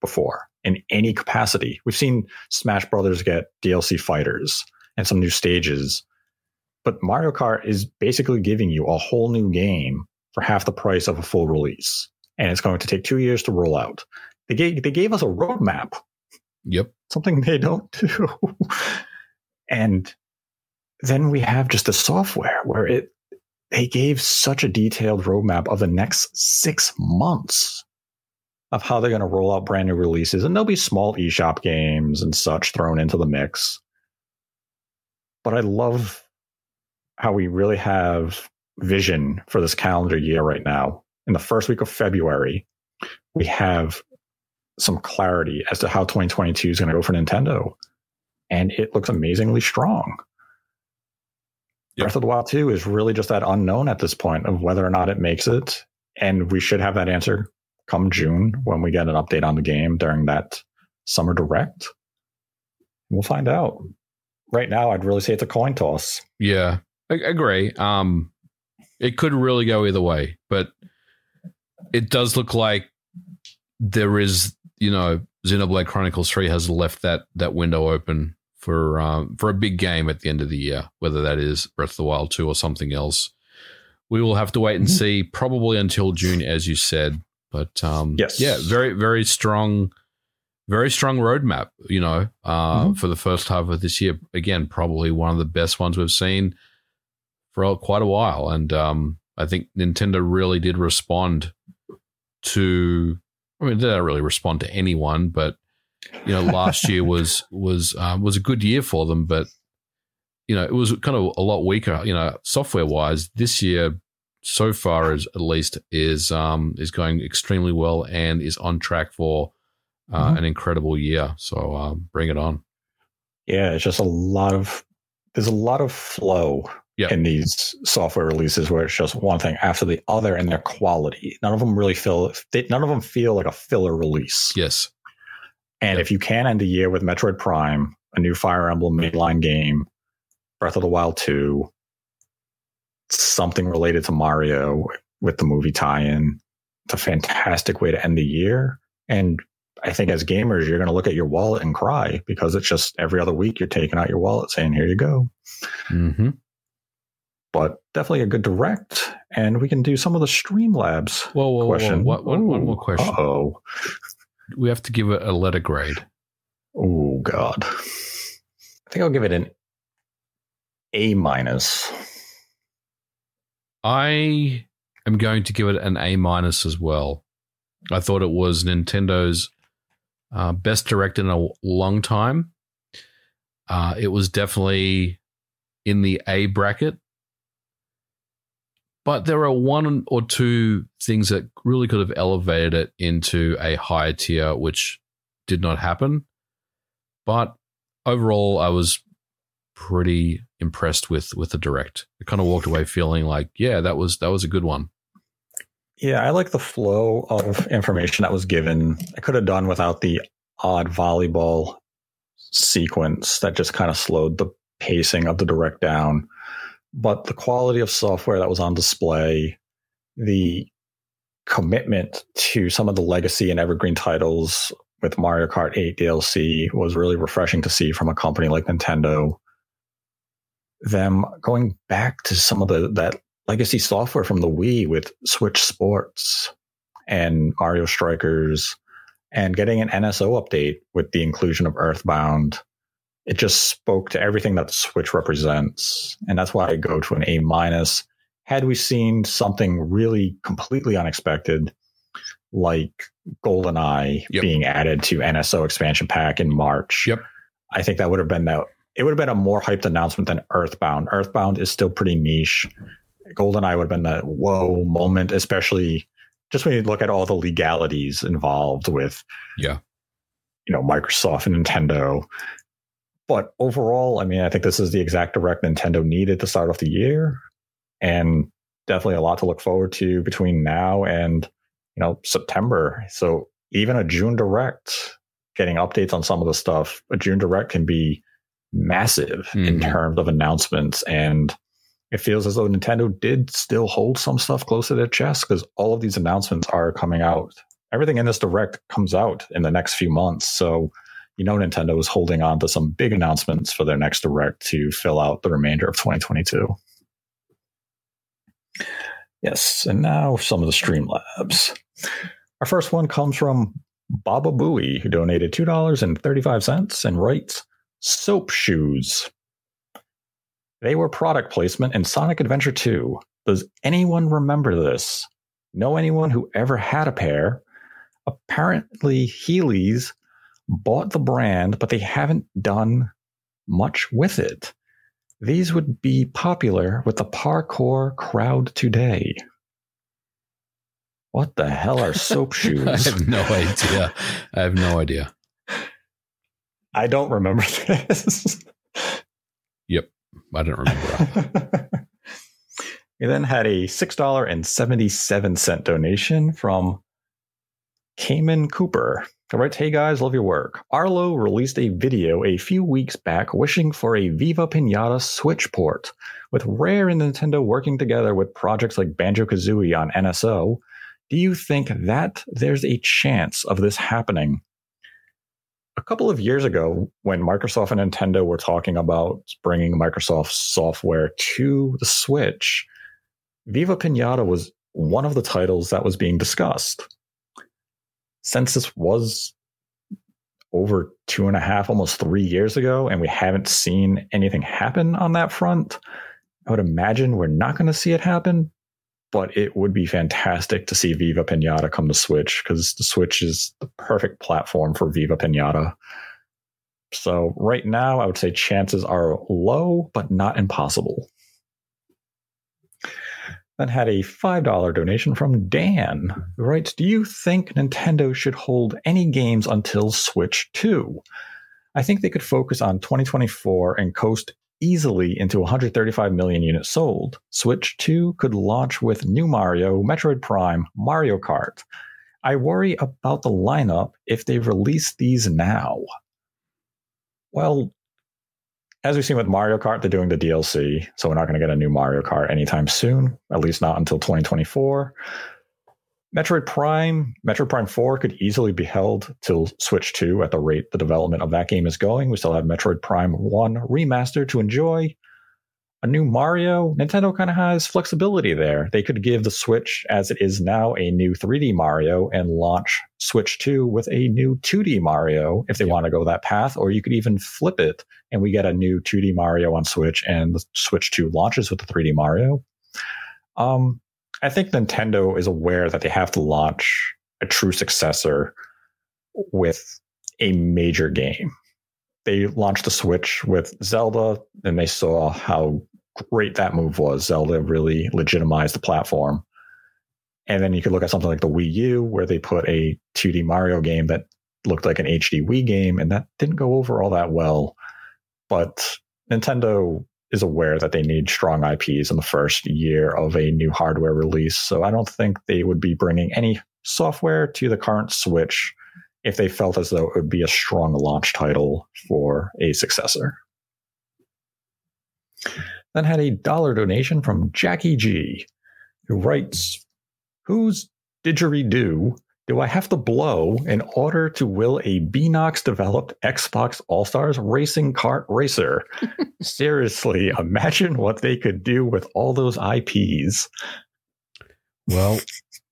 before in any capacity. We've seen Smash Brothers get DLC fighters and some new stages, but Mario Kart is basically giving you a whole new game for half the price of a full release, and it's going to take two years to roll out. They gave they gave us a roadmap, Yep. something they don't do, and then we have just the software where it they gave such a detailed roadmap of the next six months of how they're going to roll out brand new releases. And there'll be small eShop games and such thrown into the mix. But I love how we really have vision for this calendar year right now. In the first week of February, we have some clarity as to how 2022 is going to go for Nintendo. And it looks amazingly strong. Yep. Breath of the Wild 2 is really just that unknown at this point of whether or not it makes it. And we should have that answer come June when we get an update on the game during that summer direct. We'll find out. Right now, I'd really say it's a coin toss. Yeah, I agree. Um, it could really go either way, but it does look like there is, you know, Xenoblade Chronicles Three has left that that window open for um, for a big game at the end of the year, whether that is Breath of the Wild two or something else. We will have to wait and Mhm. see, probably until June, as you said. But um, Yes. yeah, very very strong, very strong roadmap. You know, uh, Mhm. for the first half of this year. Again, probably one of the best ones we've seen for quite a while. And um, I think Nintendo really did respond to. I mean, they don't really respond to anyone, but you know, last year was was um, was a good year for them, but you know, it was kind of a lot weaker. You know, software wise, this year so far is at least is um is going extremely well and is on track for uh, Mhm. an incredible year. So um, bring it on. Yeah, it's just a lot of there's a lot of flow Yeah. in these software releases where it's just one thing after the other and their quality. None of them really feel they, none of them feel like a filler release. Yes. And Yep. if you can end the year with Metroid Prime, a new Fire Emblem mainline game, Breath of the Wild 2, something related to Mario with the movie tie-in, it's a fantastic way to end the year. And I think as gamers, you're going to look at your wallet and cry because it's just every other week you're taking out your wallet saying, here you go. Mm-hmm. But definitely a good direct. And we can do some of the Streamlabs Whoa, whoa, whoa, whoa. question. One, one more question. Oh, We have to give it a letter grade. oh, God. I think I'll give it an A minus. I am going to give it an A minus as well. I thought it was Nintendo's uh, best direct in a long time. Uh, it was definitely in the A bracket. But there are one or two things that really could have elevated it into a higher tier, which did not happen. But overall, I was pretty impressed with with the direct. I kind of walked away feeling like, yeah, that was that was a good one. Yeah, I like the flow of information that was given. I could have done without the odd volleyball sequence that just kind of slowed the pacing of the direct down. But the quality of software that was on display, the commitment to some of the legacy and evergreen titles with Mario Kart 8 DLC was really refreshing to see from a company like Nintendo. Them going back to some of the that legacy software from the Wii with Switch Sports and Mario Strikers and getting an NSO update with the inclusion of Earthbound. It just spoke to everything that the Switch represents. And that's why I go to an A minus. Had we seen something really completely unexpected, like GoldenEye Yep. being added to NSO expansion pack in March, Yep. I think that would have been that. It would have been a more hyped announcement than Earthbound. Earthbound is still pretty niche. GoldenEye would have been that whoa moment, especially just when you look at all the legalities involved with, Yeah. you know, Microsoft and Nintendo. But overall, I mean, I think this is the exact direct Nintendo needed to start off the year, and definitely a lot to look forward to between now and you know September. So even a June direct, getting updates on some of the stuff, a June direct can be massive in Mhm. terms of announcements and it feels as though Nintendo did still hold some stuff close to their chest because all of these announcements are coming out. Everything in this direct comes out in the next few months. So, you know, Nintendo is holding on to some big announcements for their next direct to fill out the remainder of 2022. Yes. And now some of the Streamlabs. Our first one comes from Baba Booey, who donated $2.35 and writes Soap Shoes. They were product placement in Sonic Adventure 2. Does anyone remember this? Know anyone who ever had a pair? Apparently, Heelys bought the brand, but they haven't done much with it. These would be popular with the parkour crowd today. What the hell are soap shoes? I have no idea. I have no idea. I don't remember this. Yep. I don't remember. we then had a $6.77 donation from Cayman Cooper. All right, hey guys, love your work. Arlo released a video a few weeks back wishing for a Viva Pinata Switch port. With Rare and Nintendo working together with projects like Banjo Kazooie on NSO, do you think that there's a chance of this happening? A couple of years ago, when Microsoft and Nintendo were talking about bringing Microsoft software to the Switch, Viva Pinata was one of the titles that was being discussed. Since this was over two and a half, almost three years ago, and we haven't seen anything happen on that front, I would imagine we're not going to see it happen. But it would be fantastic to see Viva Pinata come to Switch because the Switch is the perfect platform for Viva Pinata. So right now, I would say chances are low, but not impossible. Then had a $5 donation from Dan, who writes Do you think Nintendo should hold any games until Switch 2? I think they could focus on 2024 and coast easily into 135 million units sold. Switch 2 could launch with new Mario, Metroid Prime, Mario Kart. I worry about the lineup if they release these now. Well, as we've seen with Mario Kart, they're doing the DLC, so we're not going to get a new Mario Kart anytime soon, at least not until 2024. Metroid Prime, Metroid Prime 4 could easily be held till Switch 2 at the rate the development of that game is going. We still have Metroid Prime 1 remastered to enjoy. A new Mario, Nintendo kind of has flexibility there. They could give the Switch, as it is now, a new 3D Mario and launch Switch 2 with a new 2D Mario if they want to go that path, or you could even flip it and we get a new 2D Mario on Switch and the Switch 2 launches with the 3D Mario. Um, I think Nintendo is aware that they have to launch a true successor with a major game. They launched the Switch with Zelda, and they saw how great that move was. Zelda really legitimized the platform. And then you could look at something like the Wii U, where they put a 2D Mario game that looked like an HD Wii game, and that didn't go over all that well. But Nintendo is aware that they need strong IPs in the first year of a new hardware release. So I don't think they would be bringing any software to the current Switch if they felt as though it would be a strong launch title for a successor. Then had a dollar donation from Jackie G, who writes, Whose didgeridoo do I have to blow in order to will a Beenox developed Xbox All Stars racing kart racer? Seriously, imagine what they could do with all those IPs. Well,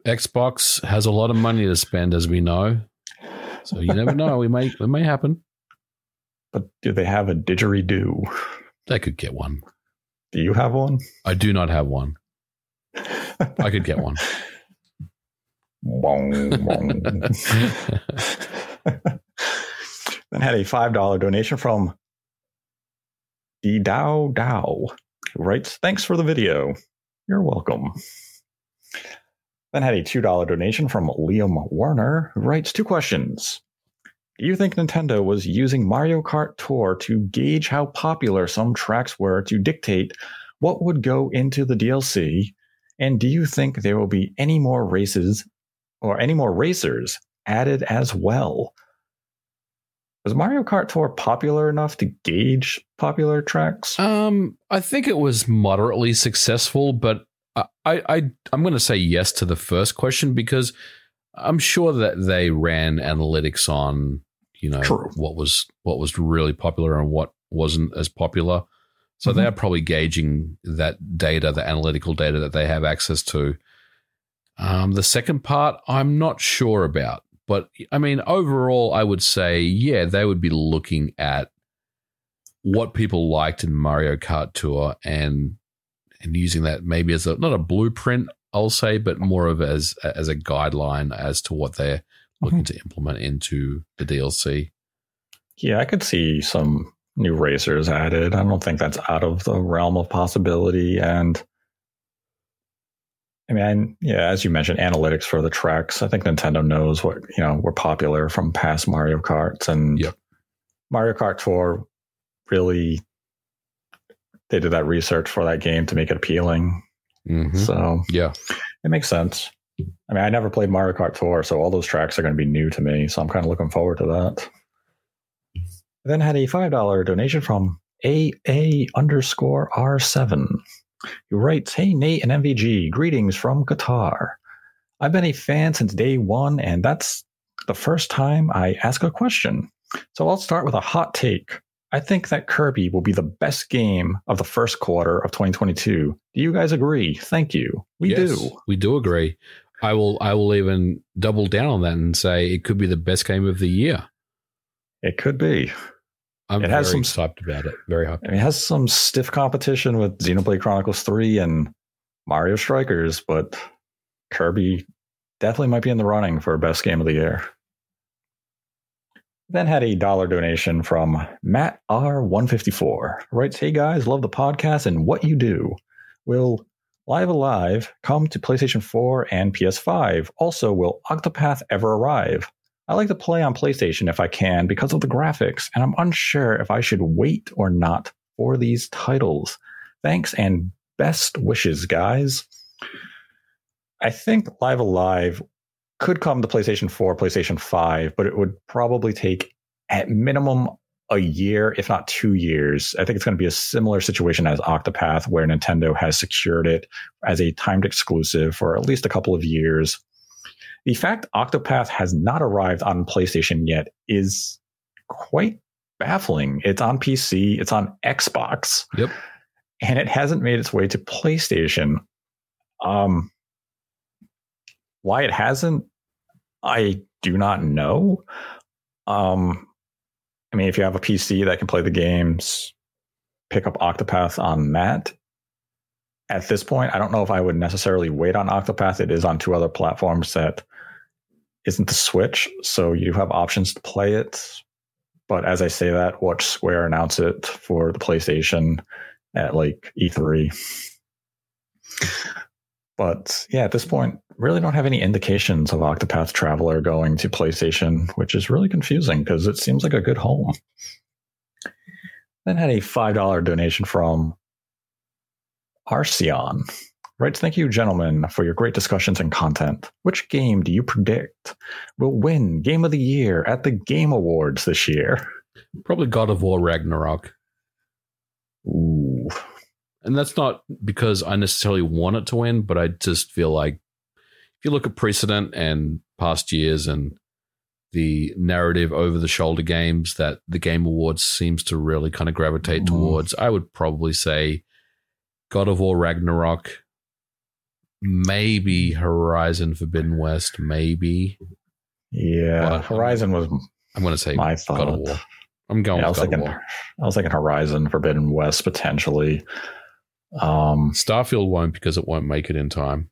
Xbox has a lot of money to spend, as we know. So you never know. We may it may happen. But do they have a didgeridoo? They could get one. Do you have one? I do not have one. I could get one. Then had a $5 donation from D Dow Dow, writes, Thanks for the video. You're welcome. Then had a $2 donation from Liam Warner, who writes two questions. Do you think Nintendo was using Mario Kart Tour to gauge how popular some tracks were to dictate what would go into the DLC? And do you think there will be any more races or any more racers added as well? Was Mario Kart Tour popular enough to gauge popular tracks? Um, I think it was moderately successful, but I, I, I'm going to say yes to the first question because I'm sure that they ran analytics on, you know, True. what was what was really popular and what wasn't as popular. So Mhm. they're probably gauging that data, the analytical data that they have access to. Um, the second part, I'm not sure about, but I mean, overall, I would say, yeah, they would be looking at what people liked in Mario Kart Tour and and using that maybe as a not a blueprint, I'll say, but more of as as a guideline as to what they're looking to implement into the DLC. Yeah, I could see some new racers added. I don't think that's out of the realm of possibility. And I mean, yeah, as you mentioned, analytics for the tracks. I think Nintendo knows what you know were popular from past Mario Karts, and Yep. Mario Kart Tour really they did that research for that game to make it appealing. Mhm. So Yeah, it makes sense. I mean, I never played Mario Kart Tour, so all those tracks are going to be new to me. So I'm kind of looking forward to that. Then had a five dollar donation from AA underscore R7, who writes, "Hey Nate and MVG, greetings from Qatar. I've been a fan since day one, and that's the first time I ask a question. So I'll start with a hot take." I think that Kirby will be the best game of the first quarter of 2022. Do you guys agree? Thank you. We Yes, do. We do agree. I will. I will even double down on that and say it could be the best game of the year. It could be. I'm It very has some- excited about it. Very happy. I mean, it has some stiff competition with Xenoblade Chronicles 3 and Mario Strikers, but Kirby definitely might be in the running for best game of the year. Then had a dollar donation from Matt R154. Writes, Hey guys, love the podcast and what you do. Will Live A Live come to PlayStation 4 and PS5? Also, will Octopath ever arrive? I like to play on PlayStation if I can because of the graphics, and I'm unsure if I should wait or not for these titles. Thanks and best wishes, guys. I think Live A Live could come to PlayStation 4, PlayStation 5, but it would probably take at minimum a year, if not two years. I think it's going to be a similar situation as Octopath, where Nintendo has secured it as a timed exclusive for at least a couple of years. The fact Octopath has not arrived on PlayStation yet is quite baffling. It's on PC, it's on Xbox. Yep. And it hasn't made its way to PlayStation. Um why it hasn't, I do not know. Um I mean, if you have a PC that can play the games, pick up Octopath on that. at this point, I don't know if I would necessarily wait on Octopath. It is on two other platforms that isn't the Switch, so you have options to play it. But as I say that, watch Square announce it for the PlayStation at like E3. But yeah, at this point, really don't have any indications of Octopath Traveler going to PlayStation, which is really confusing because it seems like a good home. Then had a $5 donation from Arceon. Right, thank you, gentlemen, for your great discussions and content. Which game do you predict will win Game of the Year at the Game Awards this year? Probably God of War Ragnarok. Ooh. And that's not because I necessarily want it to win, but I just feel like if you look at precedent and past years and the narrative over the shoulder games that the Game Awards seems to really kind of gravitate Mm. towards, I would probably say God of War Ragnarok, maybe Horizon Forbidden West, maybe. Yeah, But- Horizon was I'm going to say my God of. War. I'm going Yeah, I was God of thinking, War. I was thinking Horizon Forbidden West potentially. Um, Starfield won't because it won't make it in time.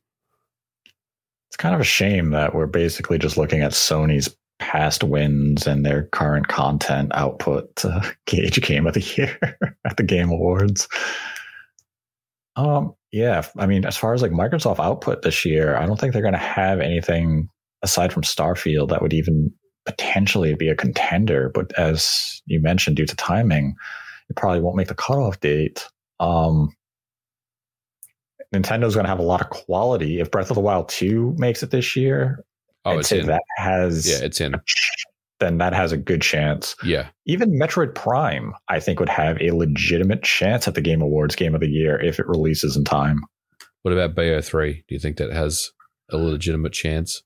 it's kind of a shame that we're basically just looking at Sony's past wins and their current content output to gauge Game of the Year at the Game Awards. Um, yeah, I mean, as far as like Microsoft output this year, I don't think they're going to have anything aside from Starfield that would even potentially be a contender. But as you mentioned, due to timing, it probably won't make the cutoff date. Um, Nintendo's going to have a lot of quality. If Breath of the Wild 2 makes it this year, Oh, I'd it's say in. that has Yeah, it's in. Then that has a good chance. Yeah. Even Metroid Prime, I think, would have a legitimate chance at the Game Awards Game of the Year if it releases in time. What about Bayo 3? Do you think that has a legitimate chance?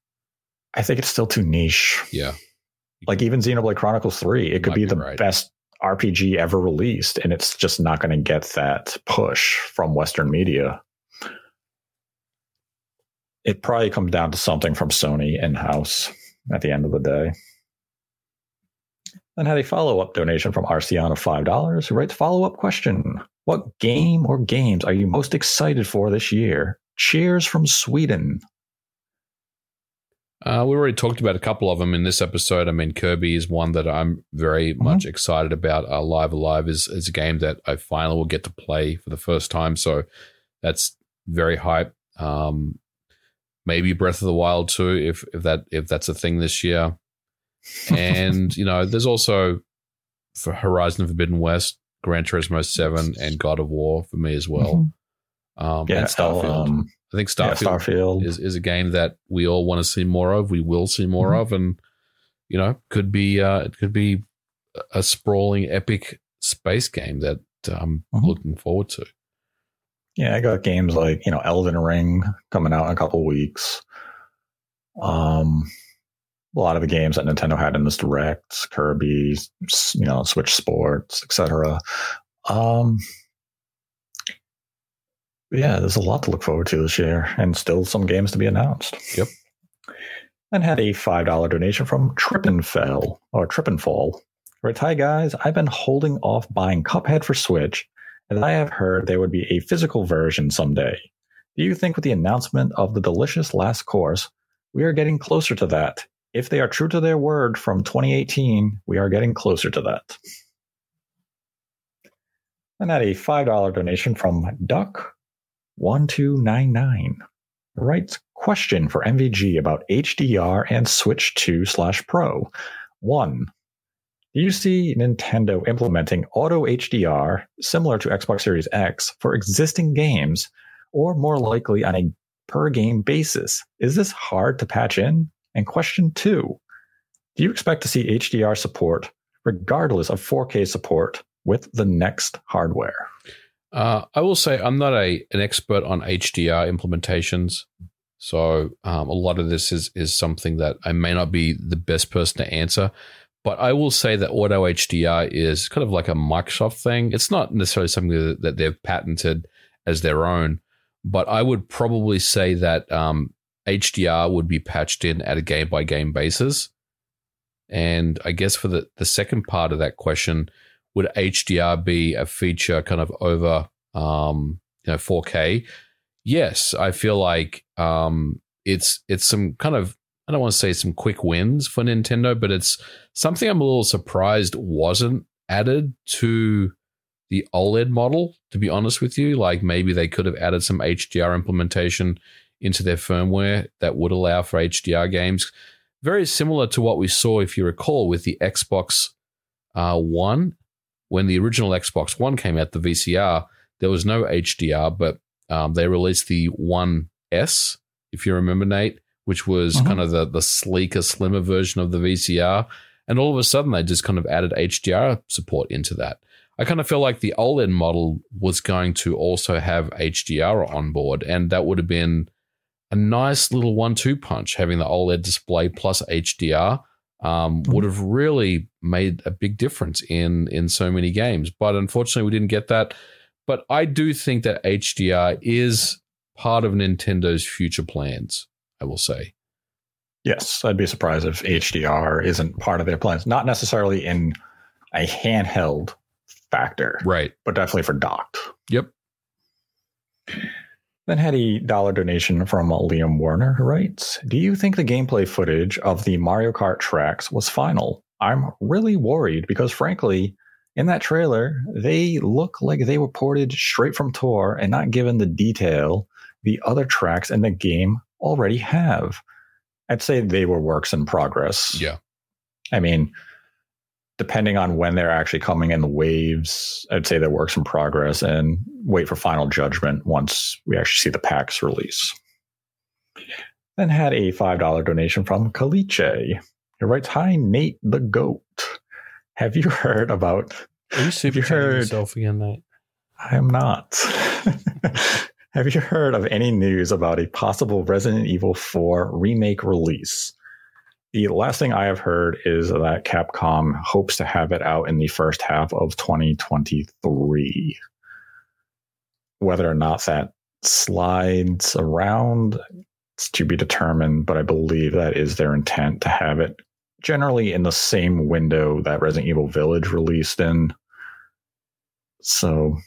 I think it's still too niche. Yeah. Like even Xenoblade Chronicles 3, it could be be the right. best RPG ever released, and it's just not going to get that push from Western media. It probably comes down to something from Sony in house at the end of the day. Then had a follow up donation from Arceon of $5 who writes follow up question What game or games are you most excited for this year? Cheers from Sweden. Uh, we already talked about a couple of them in this episode. I mean, Kirby is one that I'm very Mhm. much excited about. Uh, Live A Live is, is a game that I finally will get to play for the first time. So that's very hype. Um, maybe Breath of the Wild too, if if that if that's a thing this year. And you know, there's also for Horizon Forbidden West, Gran Turismo Seven, and God of War for me as well. Um, yeah, and Starfield. um, I think yeah, Starfield Starfield. is, is a game that we all want to see more of. We will see more Mhm. of, and you know, could be uh, it could be a sprawling, epic space game that I'm Mhm. looking forward to. Yeah, I got games like you know Elden Ring coming out in a couple weeks. Um, a lot of the games that Nintendo had in this direct, Kirby, you know, Switch Sports, etc. Um, yeah, there's a lot to look forward to this year, and still some games to be announced. Yep. And had a five dollar donation from Trippinfell or Trippinfall. Right, hi guys. I've been holding off buying Cuphead for Switch as I have heard there would be a physical version someday. Do you think with the announcement of the delicious last course, we are getting closer to that? If they are true to their word from 2018, we are getting closer to that. And at a $5 donation from Duck1299 writes question for MVG about HDR and Switch 2 slash Pro. One, do you see Nintendo implementing auto HDR similar to Xbox Series X for existing games, or more likely on a per game basis? Is this hard to patch in? And question two Do you expect to see HDR support regardless of 4K support with the next hardware? Uh, I will say I'm not a an expert on HDR implementations, so um, a lot of this is is something that I may not be the best person to answer. But I will say that Auto HDR is kind of like a Microsoft thing. It's not necessarily something that, they've patented as their own, but I would probably say that um, HDR would be patched in at a game by game basis. And I guess for the, the second part of that question, would HDR be a feature kind of over um, you know 4K. Yes, I feel like um, it's it's some kind of I don't want to say some quick wins for Nintendo, but it's something I'm a little surprised wasn't added to the OLED model. To be honest with you, like maybe they could have added some HDR implementation into their firmware that would allow for HDR games. Very similar to what we saw, if you recall, with the Xbox uh, One. When the original Xbox One came out, the VCR, there was no HDR, but um, they released the One S, if you remember, Nate, which was Mhm. kind of the, the sleeker, slimmer version of the VCR. And all of a sudden, they just kind of added HDR support into that. I kind of feel like the OLED model was going to also have HDR on board, and that would have been a nice little one-two punch. Having the OLED display plus HDR um, would have really made a big difference in in so many games. But unfortunately, we didn't get that. But I do think that HDR is part of Nintendo's future plans. I will say. Yes, I'd be surprised if HDR isn't part of their plans. Not necessarily in a handheld factor, Right. but definitely for docked. Yep. Then had a dollar donation from uh, Liam Warner who writes, Do you think the gameplay footage of the Mario Kart tracks was final? I'm really worried because frankly, in that trailer, they look like they were ported straight from Tour and not given the detail the other tracks in the game already have. I'd say they were works in progress. Yeah. I mean, depending on when they're actually coming in the waves, I'd say they're works in progress and wait for final judgment once we actually see the packs release. Then had a $5 donation from Caliche. He writes, Hi, Nate the Goat. Have you heard about. Are you super you heard- yourself again, Nate? I'm not. Have you heard of any news about a possible Resident Evil 4 remake release? The last thing I have heard is that Capcom hopes to have it out in the first half of 2023. Whether or not that slides around, it's to be determined, but I believe that is their intent to have it generally in the same window that Resident Evil Village released in. So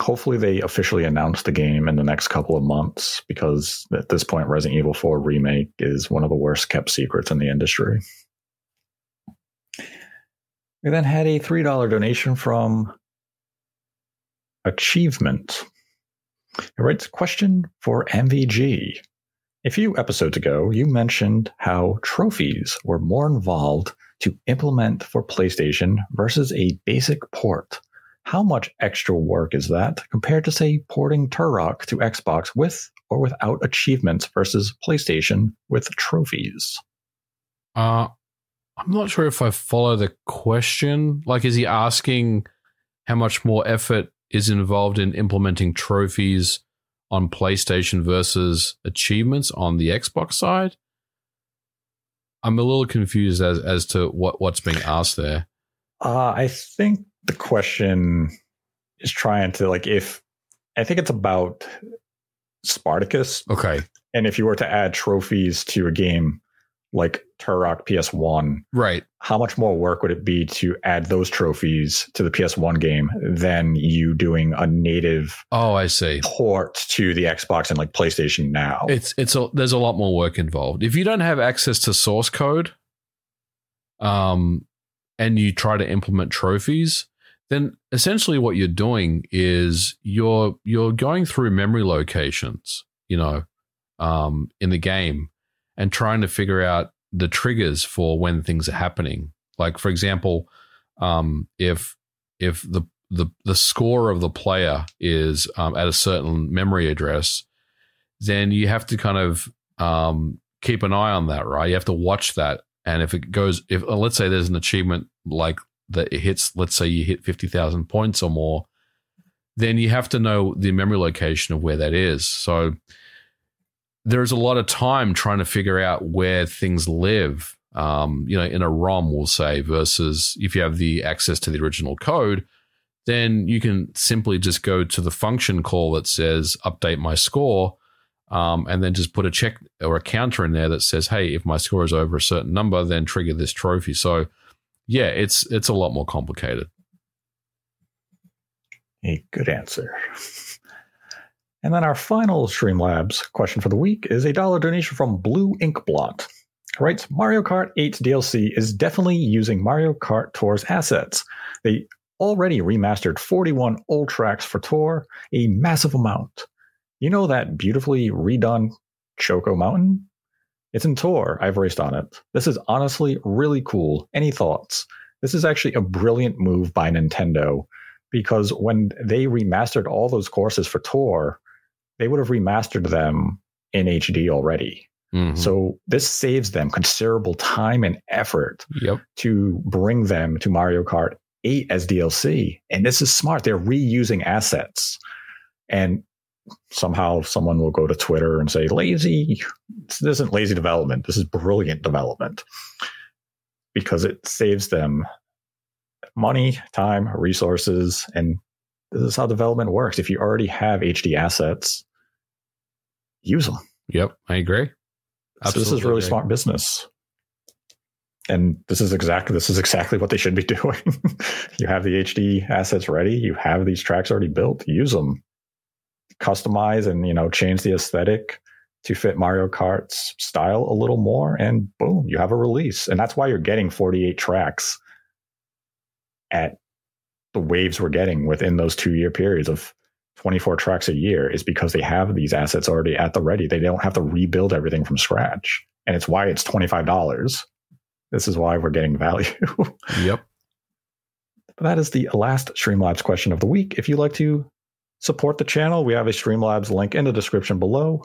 hopefully they officially announce the game in the next couple of months because at this point Resident Evil 4 remake is one of the worst kept secrets in the industry. We then had a $3 donation from Achievement. It writes question for MVG. A few episodes ago, you mentioned how trophies were more involved to implement for PlayStation versus a basic port. How much extra work is that compared to, say, porting Turok to Xbox with or without achievements versus PlayStation with trophies? Uh, I'm not sure if I follow the question. Like, is he asking how much more effort is involved in implementing trophies on PlayStation versus achievements on the Xbox side? I'm a little confused as as to what what's being asked there. Uh, I think the question is trying to, like, if I think it's about Spartacus. Okay, And if you were to add trophies to a game like Turok PS1, right. how much more work would it be to add those trophies to the PS1 game than you doing a native Oh, I see. port to the Xbox and like PlayStation now? It's it's a, there's a lot more work involved. If you don't have access to source code, um, and you try to implement trophies, then essentially what you're doing is you're you're going through memory locations, you know, um, in the game, and trying to figure out the triggers for when things are happening. Like for example, um, if if the the the score of the player is um, at a certain memory address, then you have to kind of um, keep an eye on that, right? You have to watch that, and if it goes, if let's say there's an achievement like that, it hits, let's say you hit fifty thousand points or more, then you have to know the memory location of where that is. So there's a lot of time trying to figure out where things live. Um, you know, in a ROM, we'll say, versus if you have the access to the original code, then you can simply just go to the function call that says update my score, um, and then just put a check or a counter in there that says, hey, if my score is over a certain number, then trigger this trophy. So, yeah, it's it's a lot more complicated. A good answer. And then our final Streamlabs question for the week is a dollar donation from Blue Ink Blot. Writes Mario Kart 8 DLC is definitely using Mario Kart Tour's assets. They already remastered 41 old tracks for Tour, a massive amount. You know that beautifully redone Choco Mountain? It's in Tour. I've raced on it. This is honestly really cool. Any thoughts? This is actually a brilliant move by Nintendo because when they remastered all those courses for Tour, they would have remastered them in HD already. Mhm. So this saves them considerable time and effort yep. to bring them to Mario Kart 8 as DLC. And this is smart. They're reusing assets. And somehow someone will go to Twitter and say, lazy. This isn't lazy development. This is brilliant development because it saves them money, time, resources. And this is how development works. If you already have HD assets, use them. Yep. I agree. So this is Absolutely really smart business. And this is exactly this is exactly what they should be doing. you have the HD assets ready, you have these tracks already built, use them. Customize and you know change the aesthetic to fit Mario Kart's style a little more and boom, you have a release. And that's why you're getting 48 tracks at the waves we're getting within those 2-year periods of 24 tracks a year is because they have these assets already at the ready. They don't have to rebuild everything from scratch. And it's why it's $25. This is why we're getting value. Yep. But that is the last Streamlabs question of the week. If you'd like to support the channel, we have a Streamlabs link in the description below.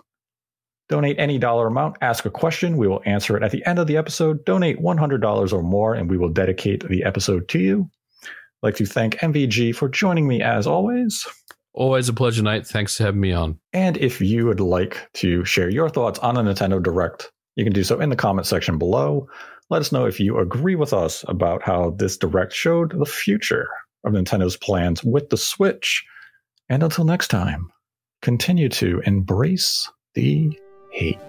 Donate any dollar amount, ask a question. We will answer it at the end of the episode. Donate $100 or more, and we will dedicate the episode to you. I'd like to thank MVG for joining me as always. Always a pleasure, Nate. Thanks for having me on. And if you would like to share your thoughts on a Nintendo Direct, you can do so in the comment section below. Let us know if you agree with us about how this Direct showed the future of Nintendo's plans with the Switch. And until next time, continue to embrace the hate.